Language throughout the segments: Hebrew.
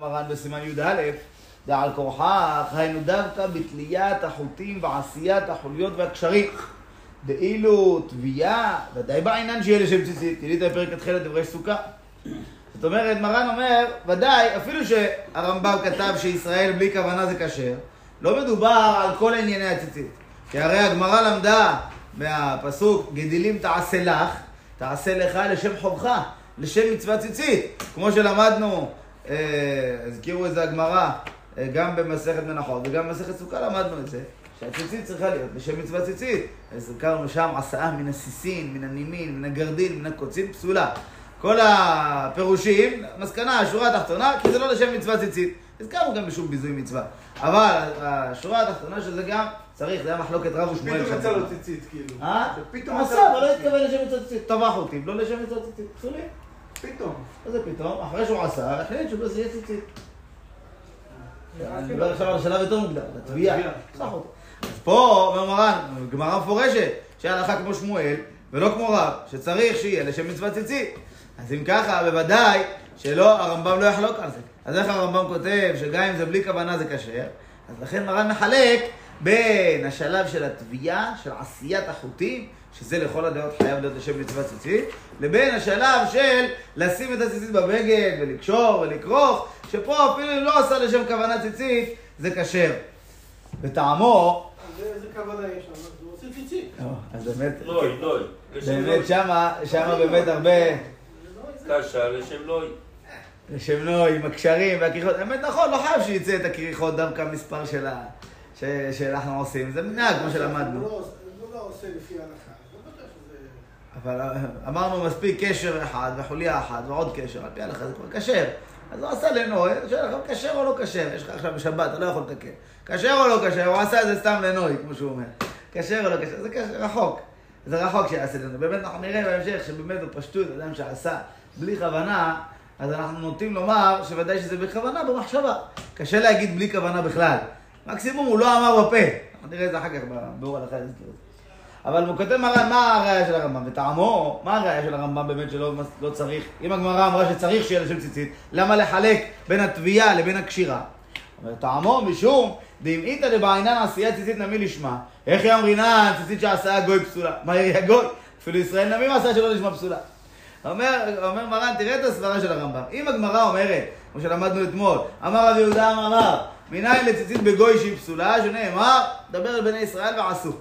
מרן בסימן י"א, דעל כורחך, היינו דווקא בתליית החוטים ועשיית החוליות והקשרים. דאילו תביעה, ודאי בעינן שיהיה לשם ציצית, תראי את הפרק התחילת דברי סוכה. זאת אומרת, מרן אומר, ודאי, אפילו שהרמב"ם כתב שישראל בלי כוונה זה כשר, לא מדובר על כל ענייני הציצית. כי הרי הגמרא למדה מהפסוק, גדילים תעשה לך, תעשה לך לשם חובך, לשם מצוות ציצית. כמו שלמדנו הזכירו את זה הגמרא, גם במסכת מנחות וגם במסכת סוכה למדנו את זה, שהציצית צריכה להיות לשם מצוות ציצית. אז הזכרנו שם עשאה מן הסיסין, מן הנימין, מן הגרדין, מן הקוצים, פסולה. כל הפירושים, מסקנה, השורה התחתונה, כי זה לא לשם מצוות ציצית. הזכרנו גם בשום ביזוי מצווה. אבל השורה התחתונה של זה גם צריך, זה היה מחלוקת רב ושמואל. פתאום יצא לו ציצית, כאילו. אה? פתאום עשה, יצא אבל לא לו התכוון לשם מצוות ציצית. טבח אותי, לא לשם מצוות ציצית. פסולים. פתאום. מה זה פתאום? אחרי שהוא עשה, החליט שהוא לא יהיה ציצית. אני מדבר עכשיו על השלב יותר מוקדם, על התביעה. אז פה אומר מרן, גמרא מפורשת, שהלכה כמו שמואל, ולא כמו רב, שצריך שיהיה לשם מצוות ציצית. אז אם ככה, בוודאי שלא, הרמב"ם לא יחלוק על זה. אז איך הרמב"ם כותב שגם אם זה בלי כוונה זה כשר? אז לכן מרן מחלק בין השלב של התביעה, של עשיית החוטים, שזה לכל הדעות חייב להיות לשם מצוות ציצית, לבין השלב של לשים את הציצית בבגד ולקשור ולכרוך, שפה אפילו אם לא עשה לשם כוונה ציצית, זה כשר. וטעמו, אז איזה כוונה יש שם? הוא עושה ציצית. או, אז באמת, לוי, לוי. לשם באמת שמה, שמה באמת הרבה, קשה לשם לוי. לשם נו, עם הקשרים והכריכות, באמת נכון, לא חייב שיצא את הכריכות דווקא המספר של ה... שאנחנו עושים, זה מנהג כמו שלמדנו. לא הוא לא עושה לפי ההלכה. אז לא בטוח שזה... אבל אה, אמרנו מספיק קשר אחד וחוליה אחת ועוד קשר, על פי ההלכה זה כבר כשר. אז הוא עשה לנוי, שואל לך, כשר או לא כשר? יש לך עכשיו בשבת, אתה לא יכול לתקן. כשר או לא כשר? הוא עשה את זה סתם לנוי, כמו שהוא אומר. כשר או לא כשר? זה כשר, רחוק. זה רחוק שיעשה לנו. באמת אנחנו נראה בהמשך שבאמת בפשטות, אדם שעשה בלי כוונה, אז אנחנו נוטים לומר שוודאי שזה בכוונה, במחשבה. קשה להגיד בלי כוונה בכלל. מקסימום הוא לא אמר בפה. אנחנו נראה את זה אחר כך בביאור הלכה. אבל הוא כותב מה הראייה של הרמב"ם? וטעמו, מה הראייה של הרמב"ם באמת שלא לא צריך? אם הגמרא אמרה שצריך שיהיה לשם ציצית, למה לחלק בין התביעה לבין הקשירה? אבל טעמו משום דאם איתא דבעינן עשייה ציצית נמי לשמה, איך יאמרינן ציצית שעשה גוי פסולה? מה יהיה הגוי? אפילו ישראל נמי עשה שלא לשמה פסולה. אומר, אומר מרן, תראה את הסברה של הרמב"ם. אם הגמרא אומרת, כמו שלמדנו אתמול, אמר רבי יהודה אמר מניין לציצית בגוי שהיא פסולה, שנאמר, דבר אל בני ישראל ועשו.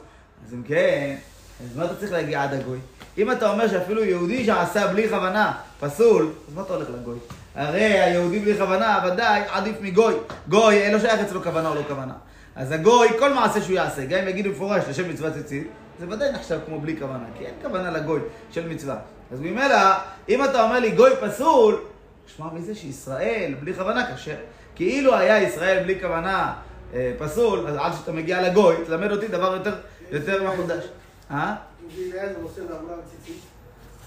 אז אם כן, אז מה אתה צריך להגיע עד הגוי? אם אתה אומר שאפילו יהודי שעשה בלי כוונה פסול, אז מה אתה הולך לגוי? הרי היהודי בלי כוונה ודאי עדיף מגוי. גוי, אין לו שייך אצלו כוונה או לא כוונה. אז הגוי, כל מעשה שהוא יעשה, גם אם יגידו מפורש לשם מצוות ציצית, זה ודאי נחשב כמו בלי כוונה, כי אין כוונה לגוי של מצווה. אז ממילא, אם אתה אומר לי גוי פסול, שמע מזה שישראל בלי כוונה כשר. כי אילו היה ישראל בלי כוונה אה, פסול, אז עד שאתה מגיע לגוי, תלמד אותי דבר יותר, יותר מחודש. אה?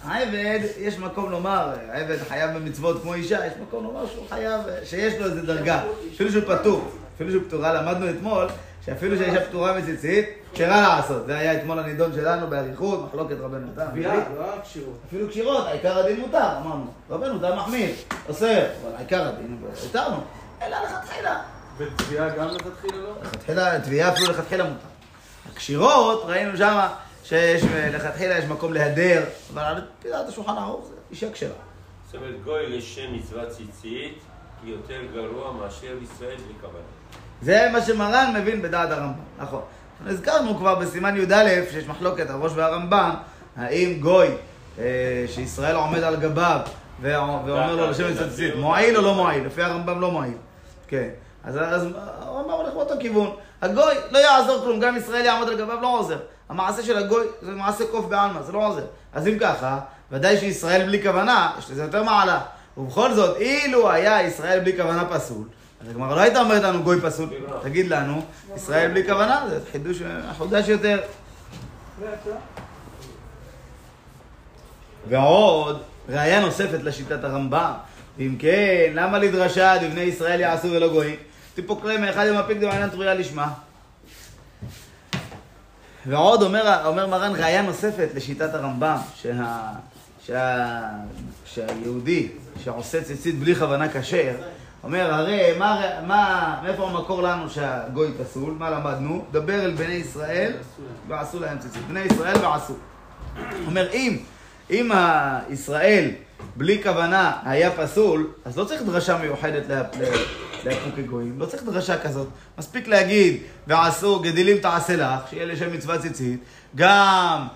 העבד, יש מקום לומר, העבד חייב במצוות כמו אישה, יש מקום לומר שהוא חייב, שיש לו איזה דרגה, אפילו שהוא פטור, אפילו שהוא פטורה, למדנו אתמול, שאפילו שהאישה פטורה מציצית, כשרה לעשות, זה היה אתמול הנידון שלנו באריכות, מחלוקת רבנו תם. תביעה, לא הקשירות. אפילו קשירות, העיקר הדין מותר, אמרנו. רבנו תם מחמיר, אוסר, אבל העיקר הדין, התרנו, אלא לכתחילה. ותביעה גם לכתחילה לא? לכתחילה, תביעה אפילו לכתחילה מותר. הקשירות, ראינו שמה שיש, לכתחילה יש מקום להדר, אבל על פי דעת השולחן הערוך זה אישה כשרה. זאת אומרת, גוי לשם מצוות ציצית יותר גרוע מאשר ישראל בלי כוונה. זה מה שמרן מבין בדעת הרמב"ם, נכון. הזכרנו כבר בסימן י"א שיש מחלוקת הראש והרמב"ם, האם גוי אה, שישראל עומד על גביו ואומר לו לשם מצוות ציצית, מועיל או לא מועיל? לפי הרמב"ם לא מועיל. כן. אז הרמב"ם הולך באותו כיוון. הגוי לא יעזור כלום, גם ישראל יעמוד על גביו לא עוזר. המעשה של הגוי זה מעשה קוף בעלמא, זה לא עוזר. אז אם ככה, ודאי שישראל בלי כוונה, יש לזה יותר מעלה. ובכל זאת, אילו היה ישראל בלי כוונה פסול, אז הגמרא לא הייתה אומרת לנו גוי פסול, תגיד לנו, ישראל בלי כוונה, זה חידוש מחודש יותר. ועוד, ראיה נוספת לשיטת הרמב"ם. אם כן, למה לדרשה דבני ישראל יעשו ולא גויים? טיפוקרי מאחד ימפיק דמעינן תרויה לשמה. ועוד אומר, אומר מרן ראיה נוספת לשיטת הרמב"ם, שה, שה, שהיהודי שעושה ציצית בלי כוונה כשר, אומר, הרי מה, מה, מאיפה המקור לנו שהגוי פסול? מה למדנו? דבר אל בני ישראל ועשו להם ציצית. בני ישראל ועשו. אומר, אם, אם ישראל בלי כוונה היה פסול, אז לא צריך דרשה מיוחדת להפוק כגויים. לא צריך דרשה כזאת. מספיק להגיד, ועשו גדילים תעשה לך, שיהיה לשם מצווה ציצית, גם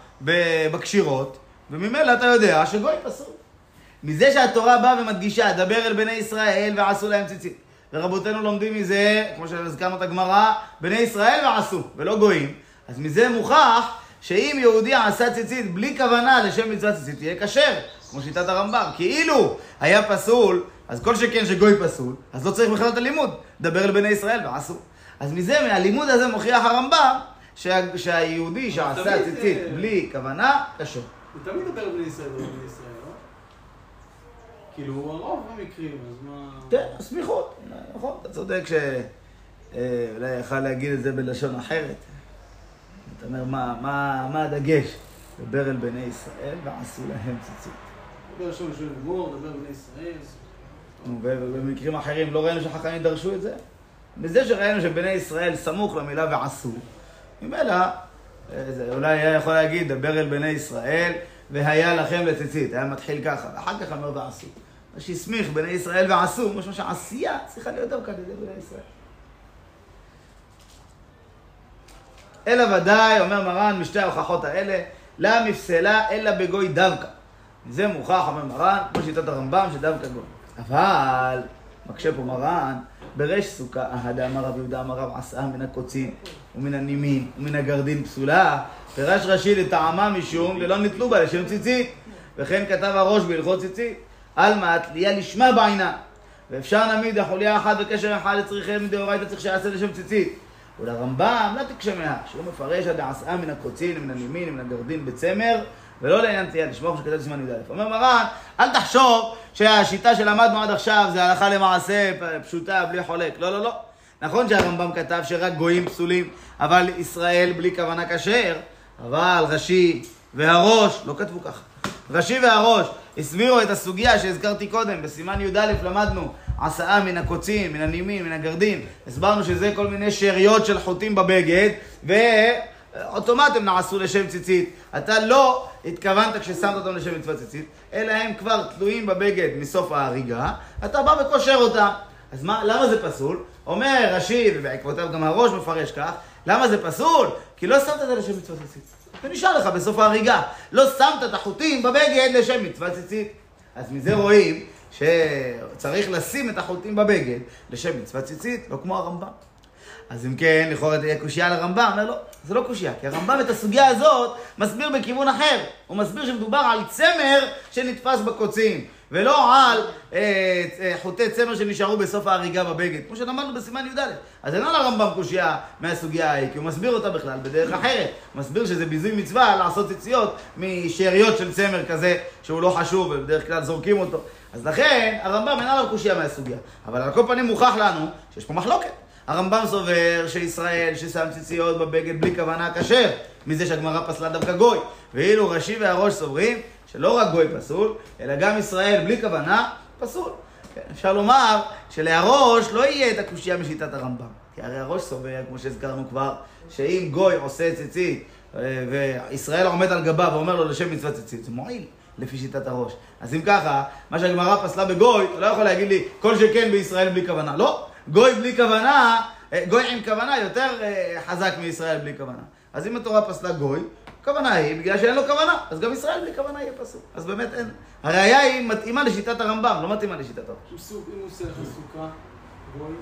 בקשירות, וממילא אתה יודע שגוי פסול. מזה שהתורה באה ומדגישה, דבר אל בני ישראל ועשו להם ציצית. ורבותינו לומדים מזה, כמו שהזכרנו את הגמרא, בני ישראל ועשו, ולא גויים. אז מזה מוכח שאם יהודי עשה ציצית בלי כוונה לשם מצוות ציצית, תהיה כשר, כמו שיטת הרמב"ם. כאילו היה פסול, אז כל שכן שגוי פסול, אז לא צריך בכלל את הלימוד. דבר אל בני ישראל ועשו. אז מזה, מהלימוד הזה מוכיח הרמב"ם שה, שהיהודי שעשה ציצית בלי כוונה, כשר. הוא תמיד מדבר בני ישראל ולא בני ישראל. כאילו, הוא הרוב במקרים, אז מה... כן, הסמיכות, נכון, אתה צודק שאולי יכל להגיד את זה בלשון אחרת. אתה אומר, מה, מה, מה הדגש? דבר אל בני ישראל ועשו להם ציצית. דבר ראשון בשביל לגמור, דבר בני ישראל. ובמקרים אחרים לא ראינו שחכמים דרשו את זה? מזה שראינו שבני ישראל סמוך למילה ועשו, ממילא, אולי היה יכול להגיד, דבר אל בני ישראל והיה לכם לציצית, היה מתחיל ככה, ואחר כך אומר ועשו. מה שהסמיך בני ישראל ועשו, משמע שעשייה צריכה להיות דווקא על ידי בני ישראל. אלא ודאי, אומר מרן, משתי ההוכחות האלה, לה מפסלה אלא בגוי דווקא. זה מוכח, אומר מרן, כמו שיטת הרמב"ם, שדווקא גוי. אבל, מקשה פה מרן, בריש סוכה, אהדה אמר רב יהודה אמר רב עשה מן הקוצים ומן הנימין ומן הגרדין פסולה, פירש רש"י לטעמה משום ללא נתלו בה לשם ציצית, וכן כתב הראש בהלכות ציצית, עלמא תליה לשמה בעינה, ואפשר נמיד החוליה אחת בקשר אחד לצריכם מדאורייתא צריך שיעשה לשם ציצית. ולרמב"ם לא תקשה מאה, שהוא מפרש עד העשאה מן הקוצין, מן הנימין, מן הגרדין בצמר, ולא לעניין תהיה לשמור שכתב בסימן י"א. אומר מרן, אל תחשוב שהשיטה שלמדנו עד עכשיו זה הלכה למעשה פשוטה, בלי חולק. לא, לא, לא. נכון שהרמב"ם כתב שרק גויים פסולים, אבל ישראל בלי כוונה כשר, אבל רש"י והראש לא כתבו ככה. רש"י והראש הסבירו את הסוגיה שהזכרתי קודם, בסימן י"א למדנו עשאה מן הקוצים, מן הנימים, מן הגרדין. הסברנו שזה כל מיני שאריות של חוטים בבגד, ואוטומט הם נעשו לשם ציצית. אתה לא התכוונת כששמת אותם לשם מצוות ציצית, אלא הם כבר תלויים בבגד מסוף ההריגה, אתה בא וקושר אותם. אז מה, למה זה פסול? אומר רש"י, ובעקבותיו גם הראש מפרש כך, למה זה פסול? כי לא שמת את זה לשם מצוות ציצית. זה נשאר לך בסוף ההריגה. לא שמת את החוטים בבגד לשם מצוות ציצית. אז מזה רואים שצריך לשים את החוטים בבגד לשם מצוות ציצית, לא כמו הרמב"ם. אז אם כן, לכאורה תהיה קושייה לרמב"ם, אומר לא, זה לא קושייה, כי הרמב"ם את הסוגיה הזאת מסביר בכיוון אחר. הוא מסביר שמדובר על צמר שנתפס בקוצים, ולא על אה, אה, חוטי צמר שנשארו בסוף ההריגה בבגד, כמו שלמדנו בסימן י"א. אז אין על הרמב"ם קושייה מהסוגיה ההיא, כי הוא מסביר אותה בכלל בדרך אחרת. הוא מסביר שזה ביזוי מצווה לעשות ציציות משאריות של צמר כזה, שהוא לא חשוב, ובדרך כלל זורקים אותו. אז לכן, הרמב"ם אין עליו קושייה מהסוגיה. אבל על כל פנים מוכח לנו שיש פה מחלוקת. הרמב"ם סובר שישראל ששם ציציות בבגד בלי כוונה כשר, מזה שהגמרא פסלה דווקא גוי. ואילו רש"י והראש סוברים שלא רק גוי פסול, אלא גם ישראל בלי כוונה פסול. כן, אפשר לומר שלהראש לא יהיה את הקושייה משיטת הרמב"ם. כי הרי הראש סובר, כמו שהזכרנו כבר, שאם גוי עושה ציצית אה, וישראל עומד על גביו ואומר לו לשם מצוות ציצית, זה מועיל. לפי שיטת הראש. אז אם ככה, מה שהגמרא פסלה בגוי, אתה לא יכול להגיד לי כל שכן בישראל בלי כוונה. לא, גוי בלי כוונה, אה, גוי עם כוונה יותר אה, חזק מישראל בלי כוונה. אז אם התורה פסלה גוי, הכוונה היא, בגלל שאין לו כוונה, אז גם ישראל בלי כוונה יהיה פסול. אז באמת אין. הראייה היא מתאימה לשיטת הרמב"ם, לא מתאימה לשיטת הראש. אם הוא עושה סוכה, גוי...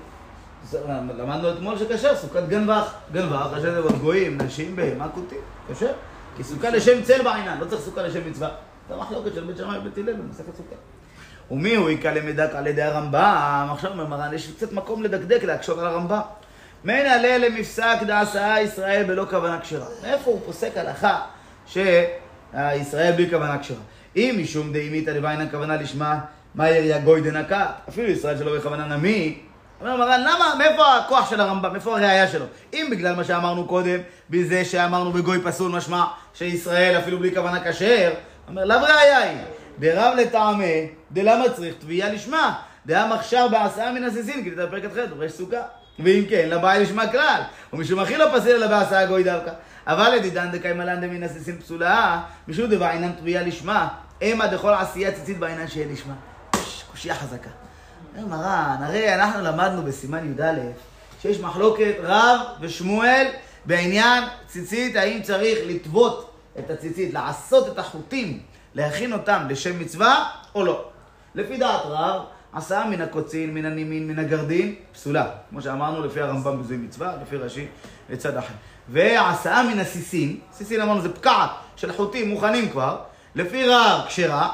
למדנו אתמול שכשר, סוכת גנבך. גנבך, ראשי דבר גויים, נשים, בהמה, כותים, כשר. כי סוכה לשם צל בעינן, לא צריך סוכה לשם מצווה. זה המחלוקת של בית שמאי ובית הלל במסכת סוכה. ומי הוא יקרא למדק על ידי הרמב"ם? עכשיו אומר מרן, יש קצת מקום לדקדק, להקשור על הרמב"ם. מן עלה למפסק דעשאה ישראל בלא כוונה כשרה. מאיפה הוא פוסק הלכה שישראל בלי כוונה כשרה? אם משום דאימית דבעין הכוונה לשמה, מה יריה גוי דנקה? אפילו ישראל שלא בכוונה נמי. אומר מרן, למה, מאיפה הכוח של הרמב"ם? מאיפה הראייה שלו? אם בגלל מה שאמרנו קודם, בזה שאמרנו בגוי פסול משמע שישראל אפילו בלי כוונה כשר, אומר, לאו ראייה היא. דרב לטעמי, דלמה צריך תביעה לשמה. דעה מכשיר בעשאה מן הסיסין, כי זה פרק ח' דורש סוכה. ואם כן, לבעל ישמע כלל, ומשום הכי לא פסיל אלא בעשאה גוי דווקא. אבל לדידן דקיימלן דמין הסיסין פסולה, משום דבעינן תלויה לשמה, המה דכל עשייה ציצית בעינן שיהיה לשמה. קושייה חזקה. אומר מרן, הרי אנחנו למדנו בסימן י"א שיש מחלוקת רב ושמואל בעניין ציצית, האם צריך לטוות את הציצית, לעשות את החוטים, להכין אותם לשם מצווה או לא. לפי דעת רב, עשה מן הקוצין, מן הנימין, מן הגרדין, פסולה. כמו שאמרנו, לפי הרמב"ם בזוי מצווה, לפי רש"י לצד אחר. והעשאה מן הסיסין, סיסין אמרנו זה פקעת של חוטים מוכנים כבר, לפי רב כשרה,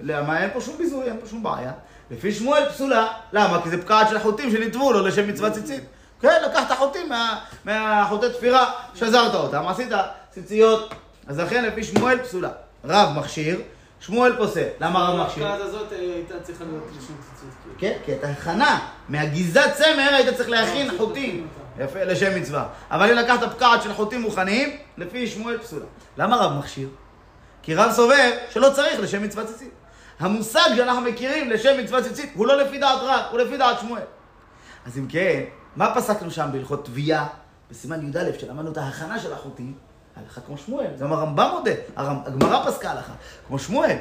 למה אין פה שום ביזוי, אין פה שום בעיה. לפי שמואל פסולה, למה? כי זה פקעת של חוטים שנטבו לו לשם מצוות ציצית. כן, לקחת חוטים מה- מהחוטי תפירה, שזרת אותם, עשית ציציות. אז לכן לפי שמואל פסולה. רב מכשיר, שמואל פוסל. למה רב מכשיר? ההפקעה הזאת אה, הייתה צריכה להיות לשם ציצית. כאילו. כן, כי את ההכנה, מהגיזת צמר היית צריך להכין לא, חוטים. אותם. יפה, לשם מצווה. אבל אם לקחת פקעת של חוטים מוכנים, לפי שמואל פסולה. למה רב מכשיר? כי רב סובר שלא צריך לשם מצוות ציצית. המושג שאנחנו מכירים לשם מצוות ציצית הוא לא לפי דעת רב, הוא לפי דעת שמואל. אז אם כן, מה פסקנו שם בהלכות תביעה, בסימן י"א, שלמדנו את ההכנה של החוטים? הלכה כמו שמואל, גם הרמב"ם מודה, הגמרא פסקה הלכה, כמו שמואל,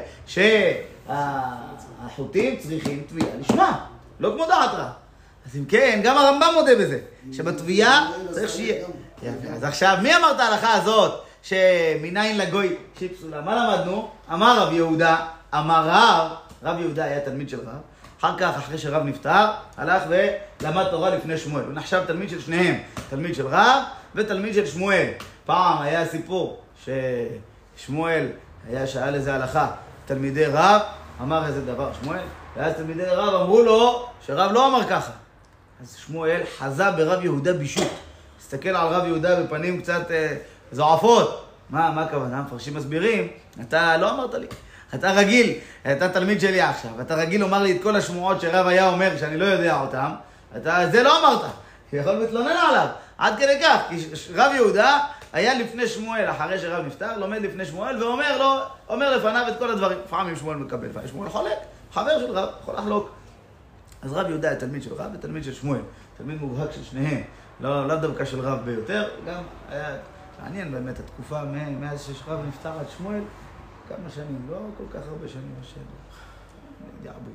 שהחוטים צריכים תביעה לשמה, לא כמו דעת רב. אז אם כן, גם הרמב"ם מודה בזה, שבתביעה צריך שיהיה... אז עכשיו, מי אמר את ההלכה הזאת, שמניין לגוי שהיא פסולה? מה למדנו? אמר רב יהודה, אמר רב, רב יהודה היה תלמיד של רב, אחר כך, אחרי שרב נפטר, הלך ולמד תורה לפני שמואל. הוא נחשב תלמיד של שניהם, תלמיד של רב ותלמיד של שמואל. פעם היה סיפור ששמואל היה שאל איזה הלכה, תלמידי רב, אמר איזה דבר שמואל, ואז תלמידי רב אמרו לו שרב לא אמר ככה. אז שמואל חזה ברב יהודה בישות. הסתכל על רב יהודה בפנים קצת אה, זועפות. מה, מה הכוונה? מפרשים מסבירים, אתה לא אמרת לי. אתה רגיל, אתה תלמיד שלי עכשיו, אתה רגיל לומר לי את כל השמועות שרב היה אומר שאני לא יודע אותן, אתה, זה לא אמרת. יכול להתלונן עליו. עד כדי כך, כי רב יהודה היה לפני שמואל, אחרי שרב נפטר, לומד לפני שמואל, ואומר לו, אומר לפניו את כל הדברים. לפעמים שמואל מקבל, לפעמים שמואל חולק, חבר של רב, יכול לחלוק. אז רב יהודה היה תלמיד של רב ותלמיד של שמואל, תלמיד מובהק של שניהם, לא, לא דווקא של רב ביותר, גם היה מעניין באמת התקופה מאז שרב נפטר עד שמואל, כמה שנים, לא כל כך הרבה שנים, השם, יעבור.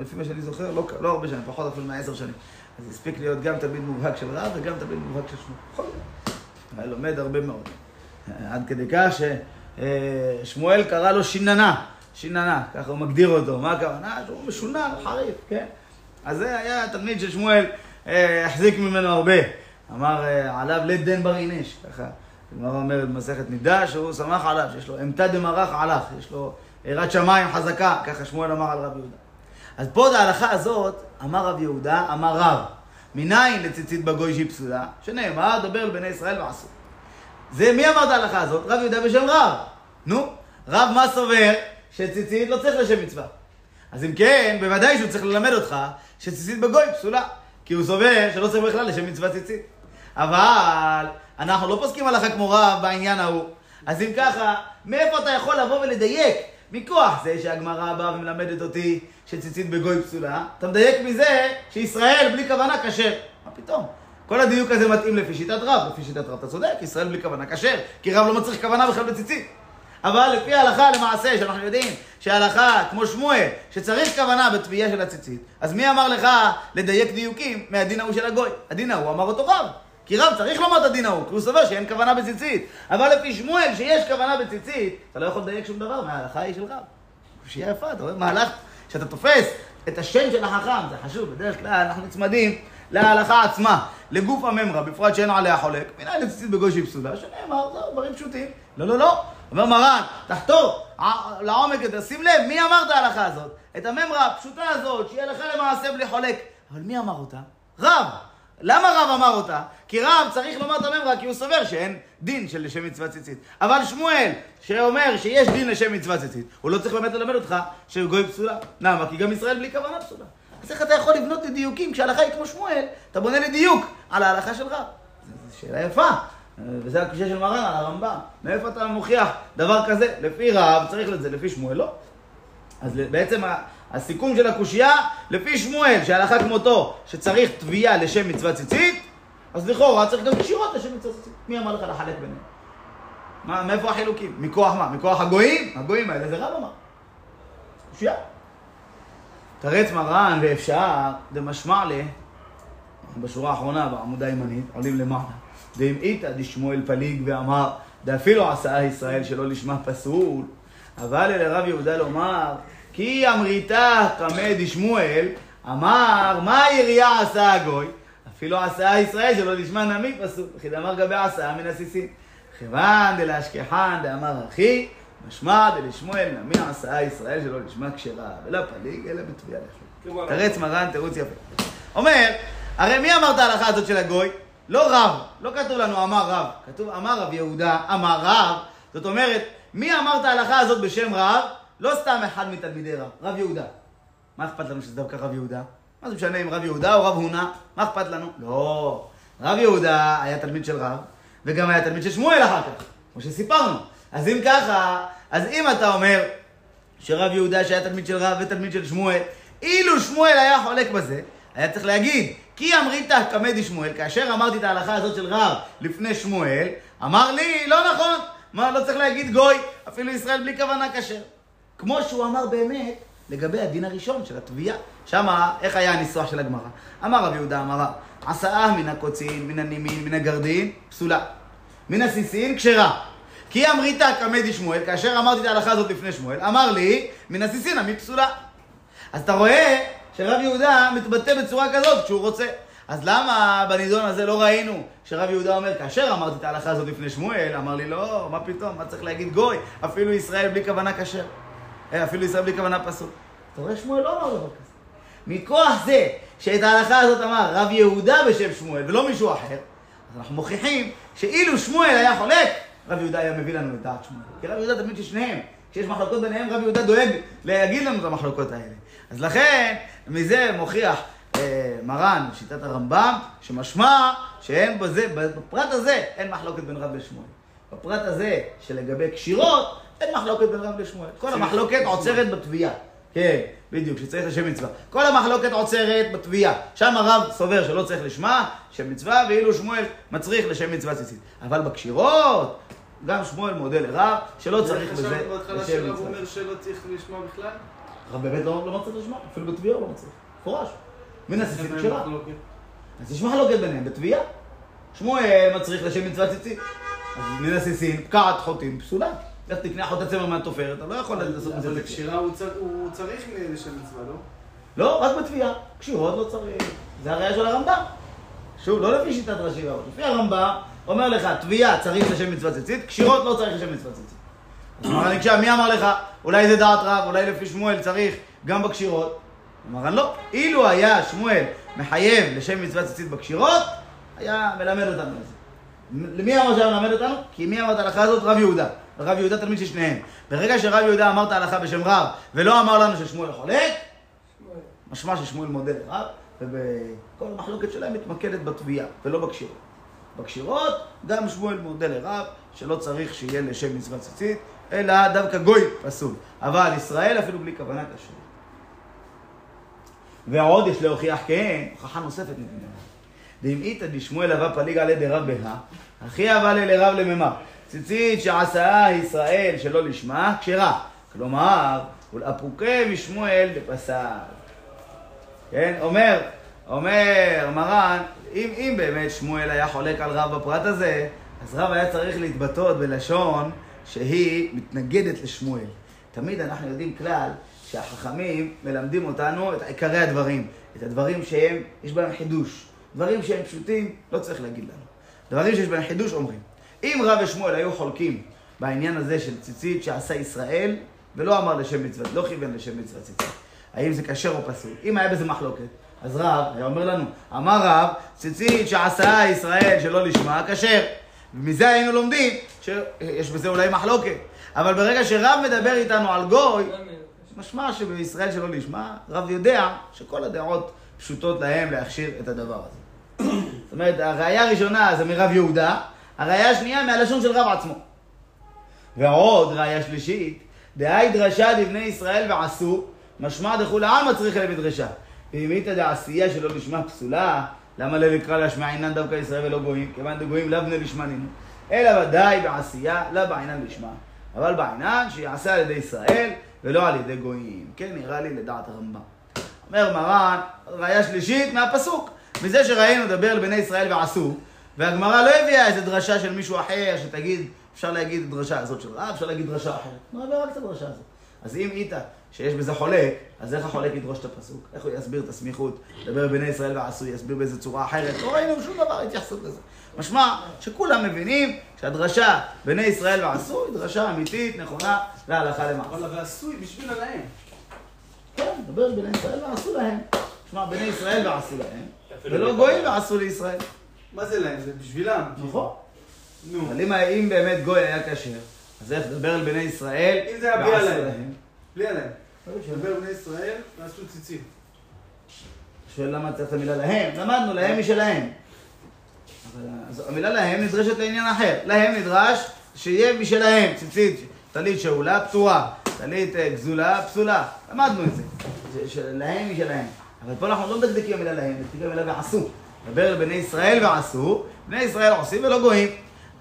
לפי מה שאני זוכר, לא, לא הרבה שנים, פחות אפילו מעשר שנים. אז הספיק להיות גם תלמיד מובהק של רב וגם תלמיד מובהק של שמואל. יכול להיות. היה לומד הרבה מאוד. עד כדי כך ששמואל קרא לו שיננה, שיננה, ככה הוא מגדיר אותו. מה הכוונה? שהוא משונן, חריף, כן? אז זה היה תלמיד של שמואל, אה, החזיק ממנו הרבה. אמר אה, עליו לית דן בר אינש, ככה. הגמרא אומרת במסכת נידה שהוא שמח עליו, שיש לו אמתא דמרח עלך, יש לו יראת שמיים חזקה, ככה שמואל אמר על רב יהודה. אז פה ההלכה הזאת, אמר רב יהודה, אמר רב, מניין לציצית בגוי שהיא פסולה, שנאמר, דבר לבני ישראל ועשו. זה, מי אמר את ההלכה הזאת? רב יהודה בשם רב. נו, רב מה סובר שציצית לא צריך לשם מצווה. אז אם כן, בוודאי שהוא צריך ללמד אותך שציצית בגוי פסולה. כי הוא סובר שלא צריך בכלל לשם מצווה ציצית. אבל אנחנו לא פוסקים הלכה כמו רב בעניין ההוא. אז אם ככה, מאיפה אתה יכול לבוא ולדייק? מכוח זה שהגמרא באה ומלמדת אותי שציצית בגוי פסולה, אתה מדייק מזה שישראל בלי כוונה כשר. מה פתאום? כל הדיוק הזה מתאים לפי שיטת רב. לפי שיטת רב אתה צודק, ישראל בלי כוונה כשר, כי רב לא מצריך כוונה בכלל בציצית. אבל לפי ההלכה למעשה, שאנחנו יודעים שההלכה, כמו שמואל, שצריך כוונה בתביעה של הציצית, אז מי אמר לך לדייק דיוקים מהדין ההוא של הגוי? הדין ההוא אמר אותו רב. כי רב צריך לומר את הדין ההוא, כי הוא סובר שאין כוונה בציצית. אבל לפי שמואל, שיש כוונה בציצית, אתה לא יכול לדייק שום דבר מההלכה ההיא של רב. קושייה יפה, אתה רואה מהלך, שאתה תופס את השם של החכם, זה חשוב, בדרך כלל אנחנו נצמדים להלכה עצמה, לגוף הממרה, בפרט שאין עליה חולק, מנהל לציצית בגוי שהיא פסולה, שנאמר, זהו, דברים פשוטים. לא, לא, לא. אומר מרן, תחתור ע- לעומק יותר, שים לב, מי אמר את ההלכה הזאת? את הממרה הפשוטה הזאת, שהיא הלכה למעשה בלי חולק. אבל מי אמר אותה? רב. למה רב אמר אותה? כי רב צריך לומר את הממרה כי הוא סובר שאין דין של לשם מצוות ציצית. אבל שמואל, שאומר שיש דין לשם מצוות ציצית, הוא לא צריך באמת ללמד אותך שגוי פסולה. למה? כי גם ישראל בלי כוונה פסולה. אז איך אתה יכול לבנות לי דיוקים כשההלכה היא כמו שמואל, אתה בונה לי דיוק על ההלכה של רב. זו שאלה יפה. וזה הקשה של מרן על הרמב"ם. מאיפה אתה מוכיח דבר כזה? לפי רב צריך את זה, לפי שמואל לא. אז בעצם הסיכום של הקושייה, לפי שמואל, שהלכה כמותו, שצריך תביעה לשם מצוות ציצית, אז לכאורה צריך גם קשירות לשם מצוות ציצית. מי אמר לך לחלק ביניהם? מה, מאיפה החילוקים? מכוח מה? מכוח הגויים? הגויים האלה זה רב אמר. קושייה. תרץ מרן ואפשר, דמשמע לי, בשורה האחרונה בעמודה הימנית, עולים למעלה. ואם איתא דשמואל פליג ואמר, דאפילו עשה ישראל שלא לשמה פסול, אבל לרב יהודה לומר, כי אמריתה קמא דשמואל, אמר, מה העירייה עשה הגוי? אפילו עשה ישראל שלא לשמה נמי פסול, וכי דאמר גבי עשה מן הסיסים. כיוון דלהשכחן דאמר אחי, משמע דלשמואל נמי עשה ישראל שלא לשמה כשרה, ולא פליג אלא בתביעה לחם. כלומר, תרץ מרן תירוץ יפה. אומר, הרי מי אמר את ההלכה הזאת של הגוי? לא רב, לא כתוב לנו אמר רב, כתוב אמר רב יהודה, אמר רב, זאת אומרת, מי אמר את ההלכה הזאת בשם רב? לא סתם אחד מתלמידי רב, רב יהודה. מה אכפת לנו שזה דווקא רב יהודה? מה זה משנה אם רב יהודה או רב הונא? מה אכפת לנו? לא. רב יהודה היה תלמיד של רב, וגם היה תלמיד של שמואל אחר כך, כמו שסיפרנו. אז אם ככה, אז אם אתה אומר שרב יהודה שהיה תלמיד של רב ותלמיד של שמואל, אילו שמואל היה חולק בזה, היה צריך להגיד, כי אמרית קמא דשמואל, כאשר אמרתי את ההלכה הזאת של רב לפני שמואל, אמר לי, לא נכון, מה, לא צריך להגיד גוי, אפילו ישראל בלי כוונה כשר. כמו שהוא אמר באמת לגבי הדין הראשון של התביעה. שמה, איך היה הניסוח של הגמרא? אמר רב יהודה, אמר רב, עשאה מן הקוצין, מן הנימין, מן הגרדין, פסולה. מן הסיסין, כשרה. כי אמרית קמא דשמואל, כאשר אמרתי את ההלכה הזאת לפני שמואל, אמר לי, מן הסיסין עמי פסולה. אז אתה רואה שרב יהודה מתבטא בצורה כזאת כשהוא רוצה. אז למה בנידון הזה לא ראינו שרב יהודה אומר, כאשר אמרתי את ההלכה הזאת לפני שמואל, אמר לי, לא, מה פתאום, מה צריך להגיד גוי? אפילו ישראל בלי כוונה כשר. אה, אפילו ישראל בלי כוונה פסול. אתה רואה, שמואל לא אמר דבר כזה. מכוח זה שאת ההלכה הזאת אמר רב יהודה בשם שמואל ולא מישהו אחר, אז אנחנו מוכיחים שאילו שמואל היה חולק, רב יהודה היה מביא לנו את דעת שמואל. כי רב יהודה תמיד של שניהם. כשיש מחלוקות ביניהם, רב יהודה דואג להגיד לנו את המחלוקות האלה. אז לכן, מזה מוכיח מרן, שיטת הרמב"ם, שמשמע שאין בזה, בפרט הזה, אין מחלוקת בין רב לשמואל. בפרט הזה, שלגבי קשירות, אין מחלוקת בין רב לשמואל. כל המחלוקת עוצרת בתביעה. כן, בדיוק, שצריך לשם מצווה. כל המחלוקת עוצרת בתביעה. שם הרב סובר שלא צריך לשמה, שם מצווה, ואילו שמואל מצריך לשם מצווה ציצית. אבל בקשירות, גם שמואל מודה לרב, שלא צריך בזה חשבנו בהתחלה לשם שרב מצווה. אומר שלא צריך לשמוע בכלל? הרב באמת לא, לא מצריך לשמה, אפילו בתביעה הוא לא מצריך. מפורש. מן כשרה. מחלוקת. אז יש מחלוקת ביניהם בתביעה. שמואל מצריך לשם מצוות ציצית. אז מן הסיסים, פקעת חוטאים פסולה. לך תקנה חוט הצמר מהתופרת, אתה לא יכול לעשות מזה אבל. לקשירה הוא צר- הוא צריך לשם מצווה, לא? לא, רק בתביעה. קשירות לא צריך. זה הראייה של הרמב"ם. שוב, לא לפי שיטת רש"י אבל לפי הרמב"ם, אומר לך, תביעה צריך לשם מצוות ציצית, קשירות לא צריך לשם מצוות ציצית. אז אמר מי אמר לך? אולי זה דעת רב, אולי לפי שמואל צריך גם בקשירות. אמר לא. אילו היה שמואל מחייב לשם מצוות ציצית בקשירות, היה מלמד אותנו את זה. למי אמר שהיה מלמד אותנו? כי מי אמר את ההלכה הזאת? רב יהודה. רב יהודה תלמיד של שניהם. ברגע שרב יהודה אמר את ההלכה בשם רב, ולא אמר לנו ששמואל חולק, משמע ששמואל מודה לרב, וכל המחלוקת שלהם מתמקדת בתביעה, ולא בקשירות. בקשירות, גם שמואל מודה לרב, שלא צריך שיהיה לשם מצוות ציצית, אלא דווקא גוי פסול. אבל ישראל אפילו בלי כוונה קשה. ועוד יש להוכיח כן, הוכחה נוספת נתנה. איתא דשמואל אבה פליג על ידי רב בהא, אחי אבה לרב לממר. ציצית שעשה ישראל שלא לשמה, כשרה. כלומר, ולאפוקי משמואל דפסל. כן, אומר, אומר מרן, אם, אם באמת שמואל היה חולק על רב בפרט הזה, אז רב היה צריך להתבטאות בלשון שהיא מתנגדת לשמואל. תמיד אנחנו יודעים כלל שהחכמים מלמדים אותנו את עיקרי הדברים, את הדברים שהם, יש בהם חידוש. דברים שהם פשוטים, לא צריך להגיד לנו. דברים שיש בהם חידוש אומרים. אם רב ושמואל היו חולקים בעניין הזה של ציצית שעשה ישראל, ולא אמר לשם מצוות, לא כיוון לשם מצוות ציצית. האם זה כשר או פסול? אם היה בזה מחלוקת, אז רב היה אומר לנו, אמר רב, ציצית שעשה ישראל שלא לשמה, כשר. ומזה היינו לומדים שיש בזה אולי מחלוקת. אבל ברגע שרב מדבר איתנו על גוי, משמע שבישראל שלא לשמה, רב יודע שכל הדעות פשוטות להם להכשיר את הדבר הזה. זאת אומרת, הראייה הראשונה זה מרב יהודה, הראייה השנייה מהלשון של רב עצמו. ועוד ראייה שלישית, דהי דרשה דבני ישראל ועשו, משמע דכולי עלמא צריך להם מדרשה. ואם איתא דעשייה שלא לשמה פסולה, למה לא לקרא להשמע עינן דווקא ישראל ולא גויים? כיוון דגויים לאו בני לשמה נינו. אלא ודאי בעשייה, לאו בעינן לשמה. אבל בעינן שיעשה על ידי ישראל ולא על ידי גויים. כן, נראה לי לדעת הרמב"ם. אומר מרן, ראיה שלישית מהפסוק. מזה שראינו לדבר לבני ישראל ועשו, והגמרא לא הביאה איזה דרשה של מישהו אחר שתגיד, אפשר להגיד דרשה הזאת של רב, אפשר להגיד דרשה אחרת. לא, לא רק את הדרשה הזאת. אז אם איתה שיש בזה חולק, אז איך החולק ידרוש את הפסוק? איך הוא יסביר את הסמיכות? לדבר בני ישראל ועשו, יסביר באיזה צורה אחרת? לא ראינו שום דבר התייחסות לזה. משמע שכולם מבינים שהדרשה בני ישראל ועשו היא דרשה אמיתית, נכונה, להלכה למעשה. אבל ועשוי בשביל עליהם. כן, דבר בני ישראל ועשו להם. שמע, בני ישראל ועשו להם, ולא גויים ועשו לישראל. מה זה להם? זה בשבילם. נכון. נו. אבל אם, באמת גוי היה כשר, אז איך לדבר על בני ישראל אם זה היה בלי ועשו עליהם. להם? בלי עליהם. לא משנה. דבר בני ישראל ועשו ציצית. שואל למה צריך את המילה להם? למדנו, להם משלהם. אבל אז המילה להם נדרשת לעניין אחר. להם נדרש שיהיה משלהם, ציצית, טלית שאולה, פטורה, טלית אה, גזולה, פסולה. למדנו את זה. שלהם משלהם. אבל פה אנחנו לא מדקדקים במילה להם, מדקדקים במילה ועשו. דבר על בני ישראל ועשו, בני ישראל עושים ולא גויים.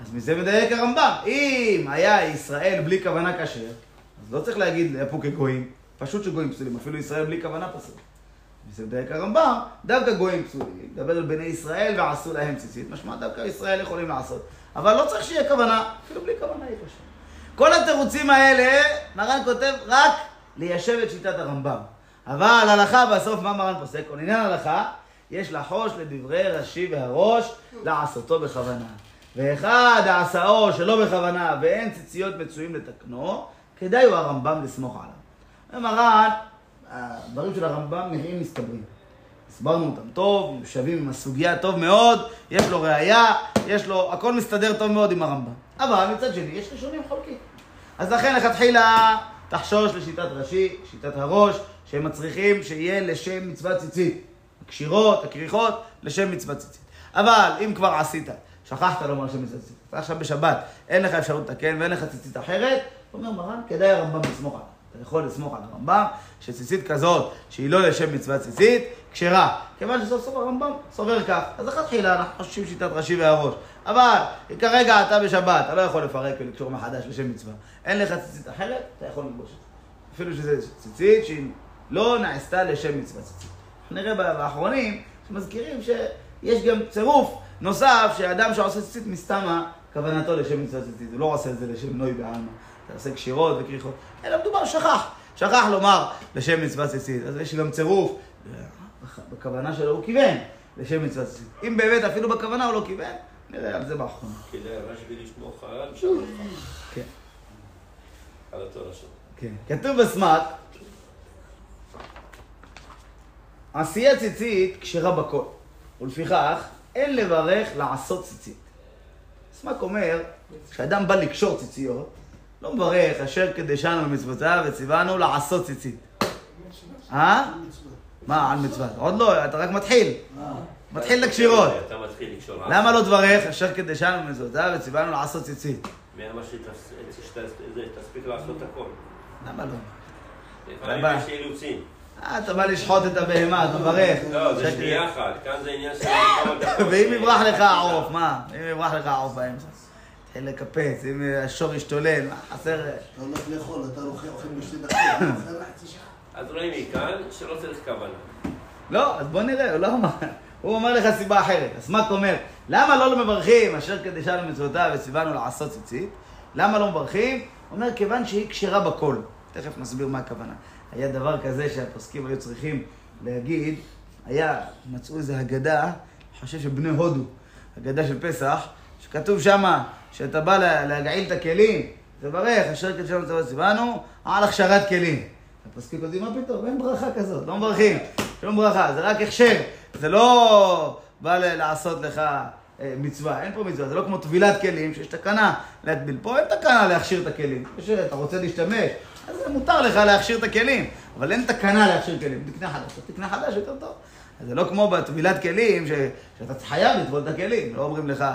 אז מזה מדייק הרמב"ם. אם היה ישראל בלי כוונה כשר, אז לא צריך להגיד יפו כגויים. פשוט שגויים פסולים, אפילו ישראל בלי כוונה פסול. וזה מדייק הרמב"ם, דווקא גויים פסולים, מדבר על בני ישראל ועשו להם ציצית, משמע דווקא ישראל יכולים לעשות. אבל לא צריך שיהיה כוונה, אפילו בלי כוונה יהיה קשה. כל התירוצים האלה, מרן כותב רק ליישב את שיטת הרמב"ם. אבל הלכה בסוף, מה מרן פוסק? כל עניין הלכה, יש לחוש לדברי רש"י והראש לעשותו בכוונה. ואחד העשאו שלא בכוונה ואין ציציות מצויים לתקנו, כדאי הוא הרמב"ם לסמוך עליו. ומרן, הדברים של הרמב"ם נראים מסתברים. הסברנו אותם טוב, שווים עם הסוגיה טוב מאוד, יש לו ראייה, יש לו, הכל מסתדר טוב מאוד עם הרמב"ם. אבל מצד שני, יש ראשונים חולקים. אז לכן לכתחילה תחשוש לשיטת רש"י, שיטת הראש, שהם מצריכים שיהיה לשם מצוות ציצית. הקשירות, הכריכות, לשם מצוות ציצית. אבל אם כבר עשית, שכחת לומר שם מצוות ציצית, אתה עכשיו בשבת, אין לך אפשרות לתקן ואין לך ציצית אחרת, אומר מרן, כדאי הרמב"ם לסמוך עליו. אתה יכול לסמוך על הרמב"ם, שציצית כזאת, שהיא לא לשם מצוות ציצית, כשרה. כיוון שסוף סוף הרמב"ם סובר כך. אז לכתחילה אנחנו חושבים שיטת רש"י והראש. אבל כרגע אתה בשבת, אתה לא יכול לפרק ולקשור מחדש לשם מצווה. אין לך ציצית אחרת, אתה יכול ללבוש את זה. אפילו שזו ציצית שהיא לא נעשתה לשם מצוות ציצית. נראה באחרונים שמזכירים שיש גם צירוף נוסף, שאדם שעושה ציצית מסתמה, כוונתו לשם מצוות ציצית. הוא לא עושה את זה לשם נוי בעלמא. אתה עושה קשירות וכריכות. אלא מדובר, שכח. שכח לומר לשם מצוות ציצית. אז יש גם צירוף, בכוונה שלו הוא כיוון לשם מצוות ציצית. אם באמת אפילו בכוונה הוא לא כיוון, נראה על זה באחרונה. כדאי רשב"י לשמור חלל, שם. כן. על אותו לשון. כן. כתוב בסמ"ק, עשייה ציצית כשרה בכל, ולפיכך אין לברך לעשות ציצית. סמ"ק אומר, כשאדם בא לקשור ציציות, לא מברך אשר קדשנו במצוותיו וציוונו לעשות ציצית. אה? מה, על מצוות? עוד לא, אתה רק מתחיל. מתחיל לקשירות. אתה מתחיל לקשור. למה לא תברך אשר קדשנו במצוותיו וציוונו לעשות ציצית? מי אמר שתספיק לעשות הכל? למה לא? לפעמים בא. יש אילוצים. אה, אתה בא לשחוט את הבהמה, אתה מברך. לא, זה. שנייה אחת, כאן זה עניין של. ואם יברח לך העוף, מה? אם יברח לך העוף באמצע? לקפץ, אם השור ישתולל, מה חסר? אתה הולך לאכול, אתה אוכל אוכל בשתי דקות, אחרי חצי שעה. אז רואים מכאן שלא צריך כוונה. לא, אז בוא נראה, הוא לא אמר. הוא אומר לך סיבה אחרת. הסמ"ק אומר, למה לא מברכים אשר קדשנו מצוותיו וציוונו לעשות ציצית? למה לא מברכים? הוא אומר, כיוון שהיא כשרה בכל. תכף נסביר מה הכוונה. היה דבר כזה שהפוסקים היו צריכים להגיד, היה, מצאו איזו הגדה, אני חושב שבני הודו, הגדה של פסח, שכתוב שמה, שאתה בא לה- להגעיל את הכלים, תברך, אשר קדשנו מצוות ציוונו, על הכשרת כלים. הפוסקים יודעים מה פתאום, אין ברכה כזאת, לא מברכים, שום ברכה, זה רק הכשר, זה לא בא לעשות לך אה, מצווה, אין פה מצווה, זה לא כמו טבילת כלים, שיש תקנה להטביל, פה אין תקנה להכשיר את הכלים, אתה רוצה להשתמש, אז מותר לך להכשיר את הכלים, אבל אין תקנה להכשיר כלים, תקנה חדש, תקנה חדש יותר טוב. אז זה לא כמו בטבילת כלים, ש... שאתה חייב לטבול את הכלים, לא אומרים לך,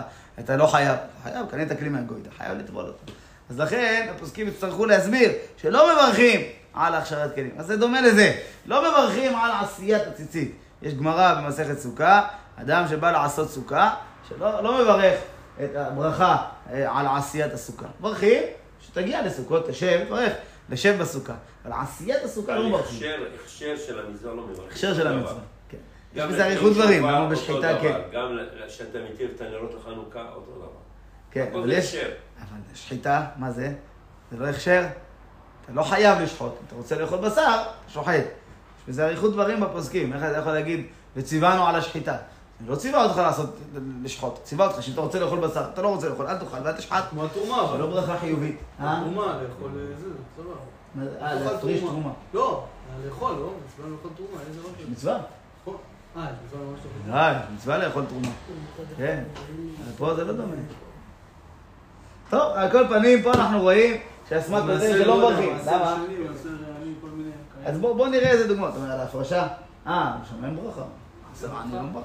אתה לא חייב, חייב, קנית כלים מהגוי, אתה חייב לטבול אותו. אז לכן הפוסקים יצטרכו להסביר שלא מברכים על הכשרת כלים. אז זה דומה לזה. לא מברכים על עשיית הציצית. יש גמרא במסכת סוכה, אדם שבא לעשות סוכה, שלא לא מברך את הברכה אה, על עשיית הסוכה. מברכים, שתגיע לסוכות, תשב, תברך, לשב בסוכה. על עשיית הסוכה לא מברכים. הכשר, של המזמור לא מברכים. הכשר של אותו המצווה. לפני אריכות דברים, למה אותו בשחיטה. כן. גם שאתה מתיר את הנרות לחנוכה, אותו דבר. כן, אבל יש... אבל שחיטה, מה זה? זה לא הכשר. אתה לא חייב לשחוט. אם אתה רוצה לאכול בשר, שוחט. יש בזה אריכות דברים בפוסקים. איך אתה יכול להגיד, וציוונו על השחיטה. אני לא ציווה אותך לעשות, לשחוט. ציווה אותך שאם אתה רוצה לאכול בשר, אתה לא רוצה לאכול, אל תאכל ואל תשחט. כמו התרומה, זה לא. ברכה חיובית. אה? התרומה, לאכול אה, זה, זה זה? אה, להפריש תרומה. לא, לאכול, לא, מצווה לאכול תרומה, איזה לא מצווה. אה, יש מצווה לא לאכול תרומה. כן. פה זה לא דומה. טוב, על כל פנים, פה אנחנו רואים שהסמ"ק כותב שלא מברכים. למה? אז בואו בוא נראה איזה דוגמאות. אתה אומר, על ההפרשה? אה, שם אין ברכה. אז מה, אני לא מברך.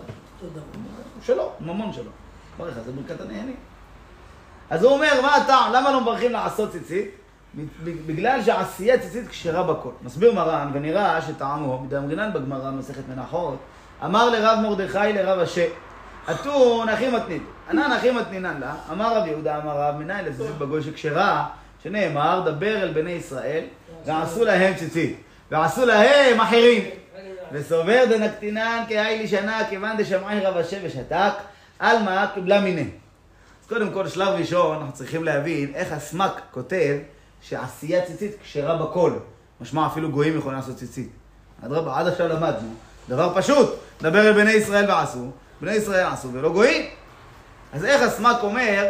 שלו, ממון שלו. ברכה זה ברכת הנהנים. אז הוא אומר, מה הטעם? למה לא מברכים לעשות ציצית? בגלל שעשיית ציצית כשרה בכל. מסביר מרן, ונראה שטעמו, מדאמרינן בגמרא, מסכת מנחות, אמר לרב מרדכי לרב אשה, אתון אחי מתנית. ענן אחי מתנינן לה, אמר רב יהודה, אמר רב, מנין לציצית בגוי שכשרה, שנאמר, דבר אל בני ישראל, ועשו להם ציצית, ועשו להם אחרים. וסובר דנקטינן כהאי לשנה, כיוון דשמעי רב אשה ושתק, עלמא קיבלה מיניה. אז קודם כל, שלב ראשון, אנחנו צריכים להבין איך הסמ"ק כותב שעשיית ציצית כשרה בכל. משמע אפילו גויים יכולים לעשות ציצית. אדרבה, עד עכשיו למדנו. דבר פשוט, דבר אל בני ישראל ועשו, בני ישראל עשו ולא גויים. אז איך הסמ"ק אומר,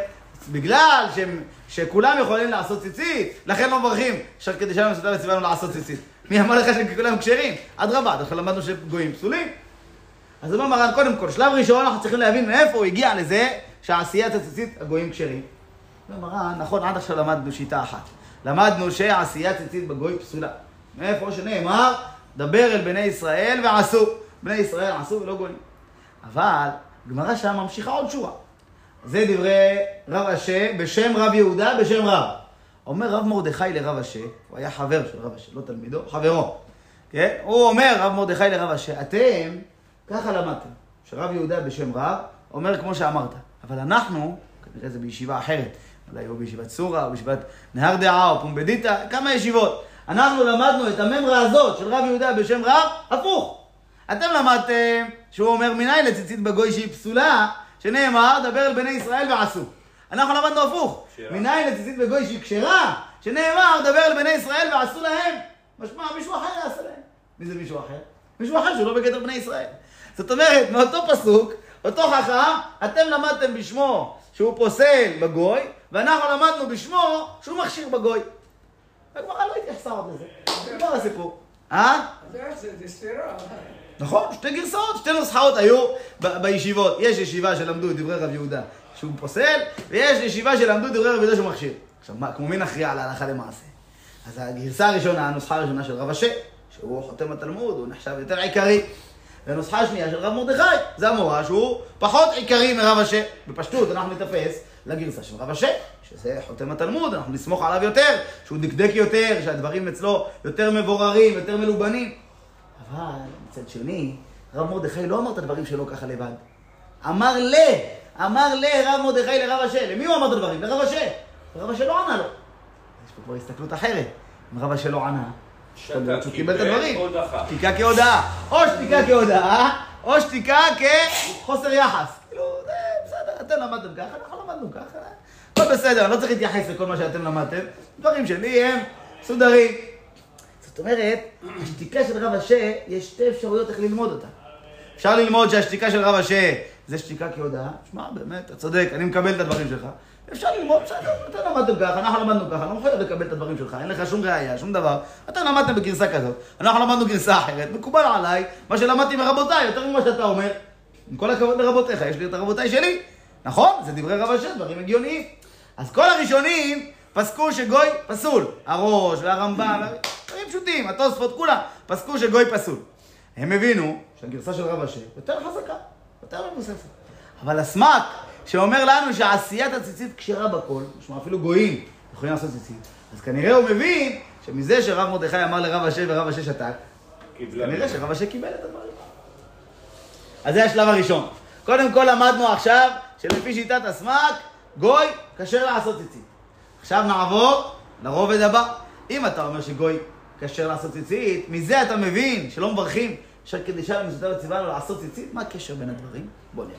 בגלל שהם, שכולם יכולים לעשות ציצית, לכן לא מברכים, עכשיו כדי שלום מסודר וציוונו לעשות ציצית. מי אמר לך שכולם כשרים? אדרבה, עכשיו למדנו שגויים פסולים. אז אומר מרן, קודם כל, שלב ראשון אנחנו צריכים להבין מאיפה הוא הגיע לזה שעשיית הציצית הגויים כשרים. אומר מרן, נכון, עד עכשיו למדנו שיטה אחת. למדנו שעשיית ציצית בגוי פסולה. מאיפה שנאמר, דבר אל בני ישראל ועשו. בני ישראל עשו ולא גויים. אבל גמרא שם ממשיכה עוד שורה. זה דברי רב אשה בשם רב יהודה בשם רב. אומר רב מרדכי לרב אשה, הוא היה חבר של רב אשה, לא תלמידו, חברו. כן? הוא אומר, רב מרדכי לרב אשה, אתם ככה למדתם, שרב יהודה בשם רב אומר כמו שאמרת, אבל אנחנו, כנראה זה בישיבה אחרת, אולי או בישיבת סורה, או בישיבת נהר דעה, או פומבדיתא, כמה ישיבות. אנחנו למדנו את הממרה הזאת של רב יהודה בשם רב, הפוך. אתם למדתם שהוא אומר מניין לציצית בגוי שהיא פסולה, שנאמר, דבר אל בני ישראל ועשו. אנחנו למדנו הפוך. מניין לציצית בגוי שהיא כשרה, שנאמר, דבר אל בני ישראל ועשו להם. משמע, מישהו אחר יעשה להם. מי זה מישהו אחר? מישהו אחר שהוא לא בגדר בני ישראל. זאת אומרת, מאותו פסוק, אותו חכם, אתם למדתם בשמו שהוא פוסל בגוי, ואנחנו למדנו בשמו שהוא מכשיר בגוי. הגמרא לא התייחסה עוד לזה. נגמר הסיפור. אה? זה סתירה. נכון, שתי גרסאות, שתי נוסחאות היו בישיבות. יש ישיבה שלמדו את דברי רב יהודה שהוא פוסל, ויש ישיבה שלמדו את דברי רב יהודה שהוא מכשיר. עכשיו, מה, כמו מי נכריע להלכה למעשה? אז הגרסה הראשונה, הנוסחה הראשונה של רב אשה, שהוא חותם התלמוד, הוא נחשב יותר עיקרי. והנוסחה השנייה של רב מרדכי, זה המורה שהוא פחות עיקרי מרב אשה. בפשטות, אנחנו ניתפס לגרסה של רב אשה, שזה חותם התלמוד, אנחנו נסמוך עליו יותר, שהוא דקדק יותר, שהדברים אצלו יותר מבוררים, יותר מלובנים. אבל מצד שני, רב מרדכי לא אמר את הדברים שלו ככה לבד. אמר ל, אמר לרב מרדכי לרב אשה. למי הוא אמר את הדברים? לרב אשה. ורב אשה לא ענה לו. יש פה כבר הסתכלות אחרת. אם רב אשה לא ענה, יכול להיות שהוא קיבל את הדברים. שתיקה כהודאה. או שתיקה כהודאה, או שתיקה כחוסר יחס. אתם למדתם ככה, אנחנו למדנו ככה. הכל בסדר, אני לא צריך להתייחס לכל מה שאתם למדתם. דברים שלי הם מסודרים. זאת אומרת, השתיקה של רב אשה, יש שתי אפשרויות איך ללמוד אותה. אפשר ללמוד שהשתיקה של רב אשה זה שתיקה כהודאה. שמע, באמת, אתה צודק, אני מקבל את הדברים שלך. אפשר ללמוד, בסדר, אתם למדתם ככה, אנחנו למדנו ככה, אני לא מחויב לקבל את הדברים שלך, אין לך שום ראייה, שום דבר. אתם למדתם בגרסה כזאת, אנחנו למדנו גרסה אחרת, מקובל עליי, מה שלמדתי מרבותיי, יותר ממה שאתה אומר. עם כל הכבוד לרבותיך, יש לי את הרבותיי שלי. נכון? זה דברי רב אשר, דברים הגיוניים. אז כל הראשונים פסקו שגוי פסול. הראש והרמב"ם, דברים פשוטים, התוספות, כולם, פסקו שגוי פסול. הם הבינו שהגרסה של רב אשר יותר חזקה, יותר מבוססת. אבל הסמ"ק, שאומר לנו שעשיית הציצית כשרה בכל, משמע אפילו גויים יכולים לעשות ציצית. אז כנראה הוא מבין שמזה שרב מרדכי אמר לרב אשר ורב אשר שתק. כנראה שרב אשר קיבל את הדברים. אז זה השלב הראשון. קודם כל למדנו עכשיו שלפי שיטת הסמ"ק, גוי כשר לעשות ציצית. עכשיו נעבור לרובד הבא. אם אתה אומר שגוי כשר לעשות ציצית, מזה אתה מבין שלא מברכים אשר קדישה ומצוותיו וציוונו לעשות ציצית, מה הקשר בין הדברים? בוא נראה.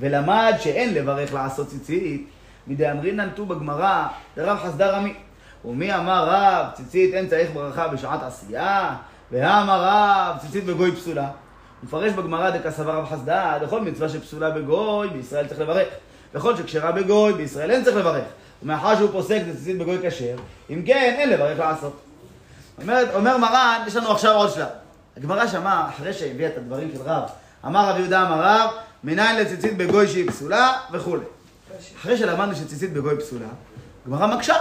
ולמד שאין לברך לעשות ציצית, מדאמרינן נטו בגמרא, דרב חסדה רמי. ומי אמר רב, ציצית אין צריך ברכה בשעת עשייה, והאמר רב, ציצית בגוי פסולה. מפרש בגמרא דקסבר רב חסדה, לכל מצווה שפסולה בגוי, בישראל צריך לברך. וכל שכשרה בגוי, בישראל אין צריך לברך. ומאחר שהוא פוסק דציצית בגוי כשר, אם כן, אין לברך לעשות. אומרת, אומר מרן, יש לנו עכשיו עוד שלב. הגמרא שמעה, אחרי שהביאה את הדברים של רב, אמר רב יהודה אמר רב, מניין לציצית בגוי שהיא פסולה וכולי. אחרי שלמדנו שציצית בגוי פסולה, הגמרא מקשה.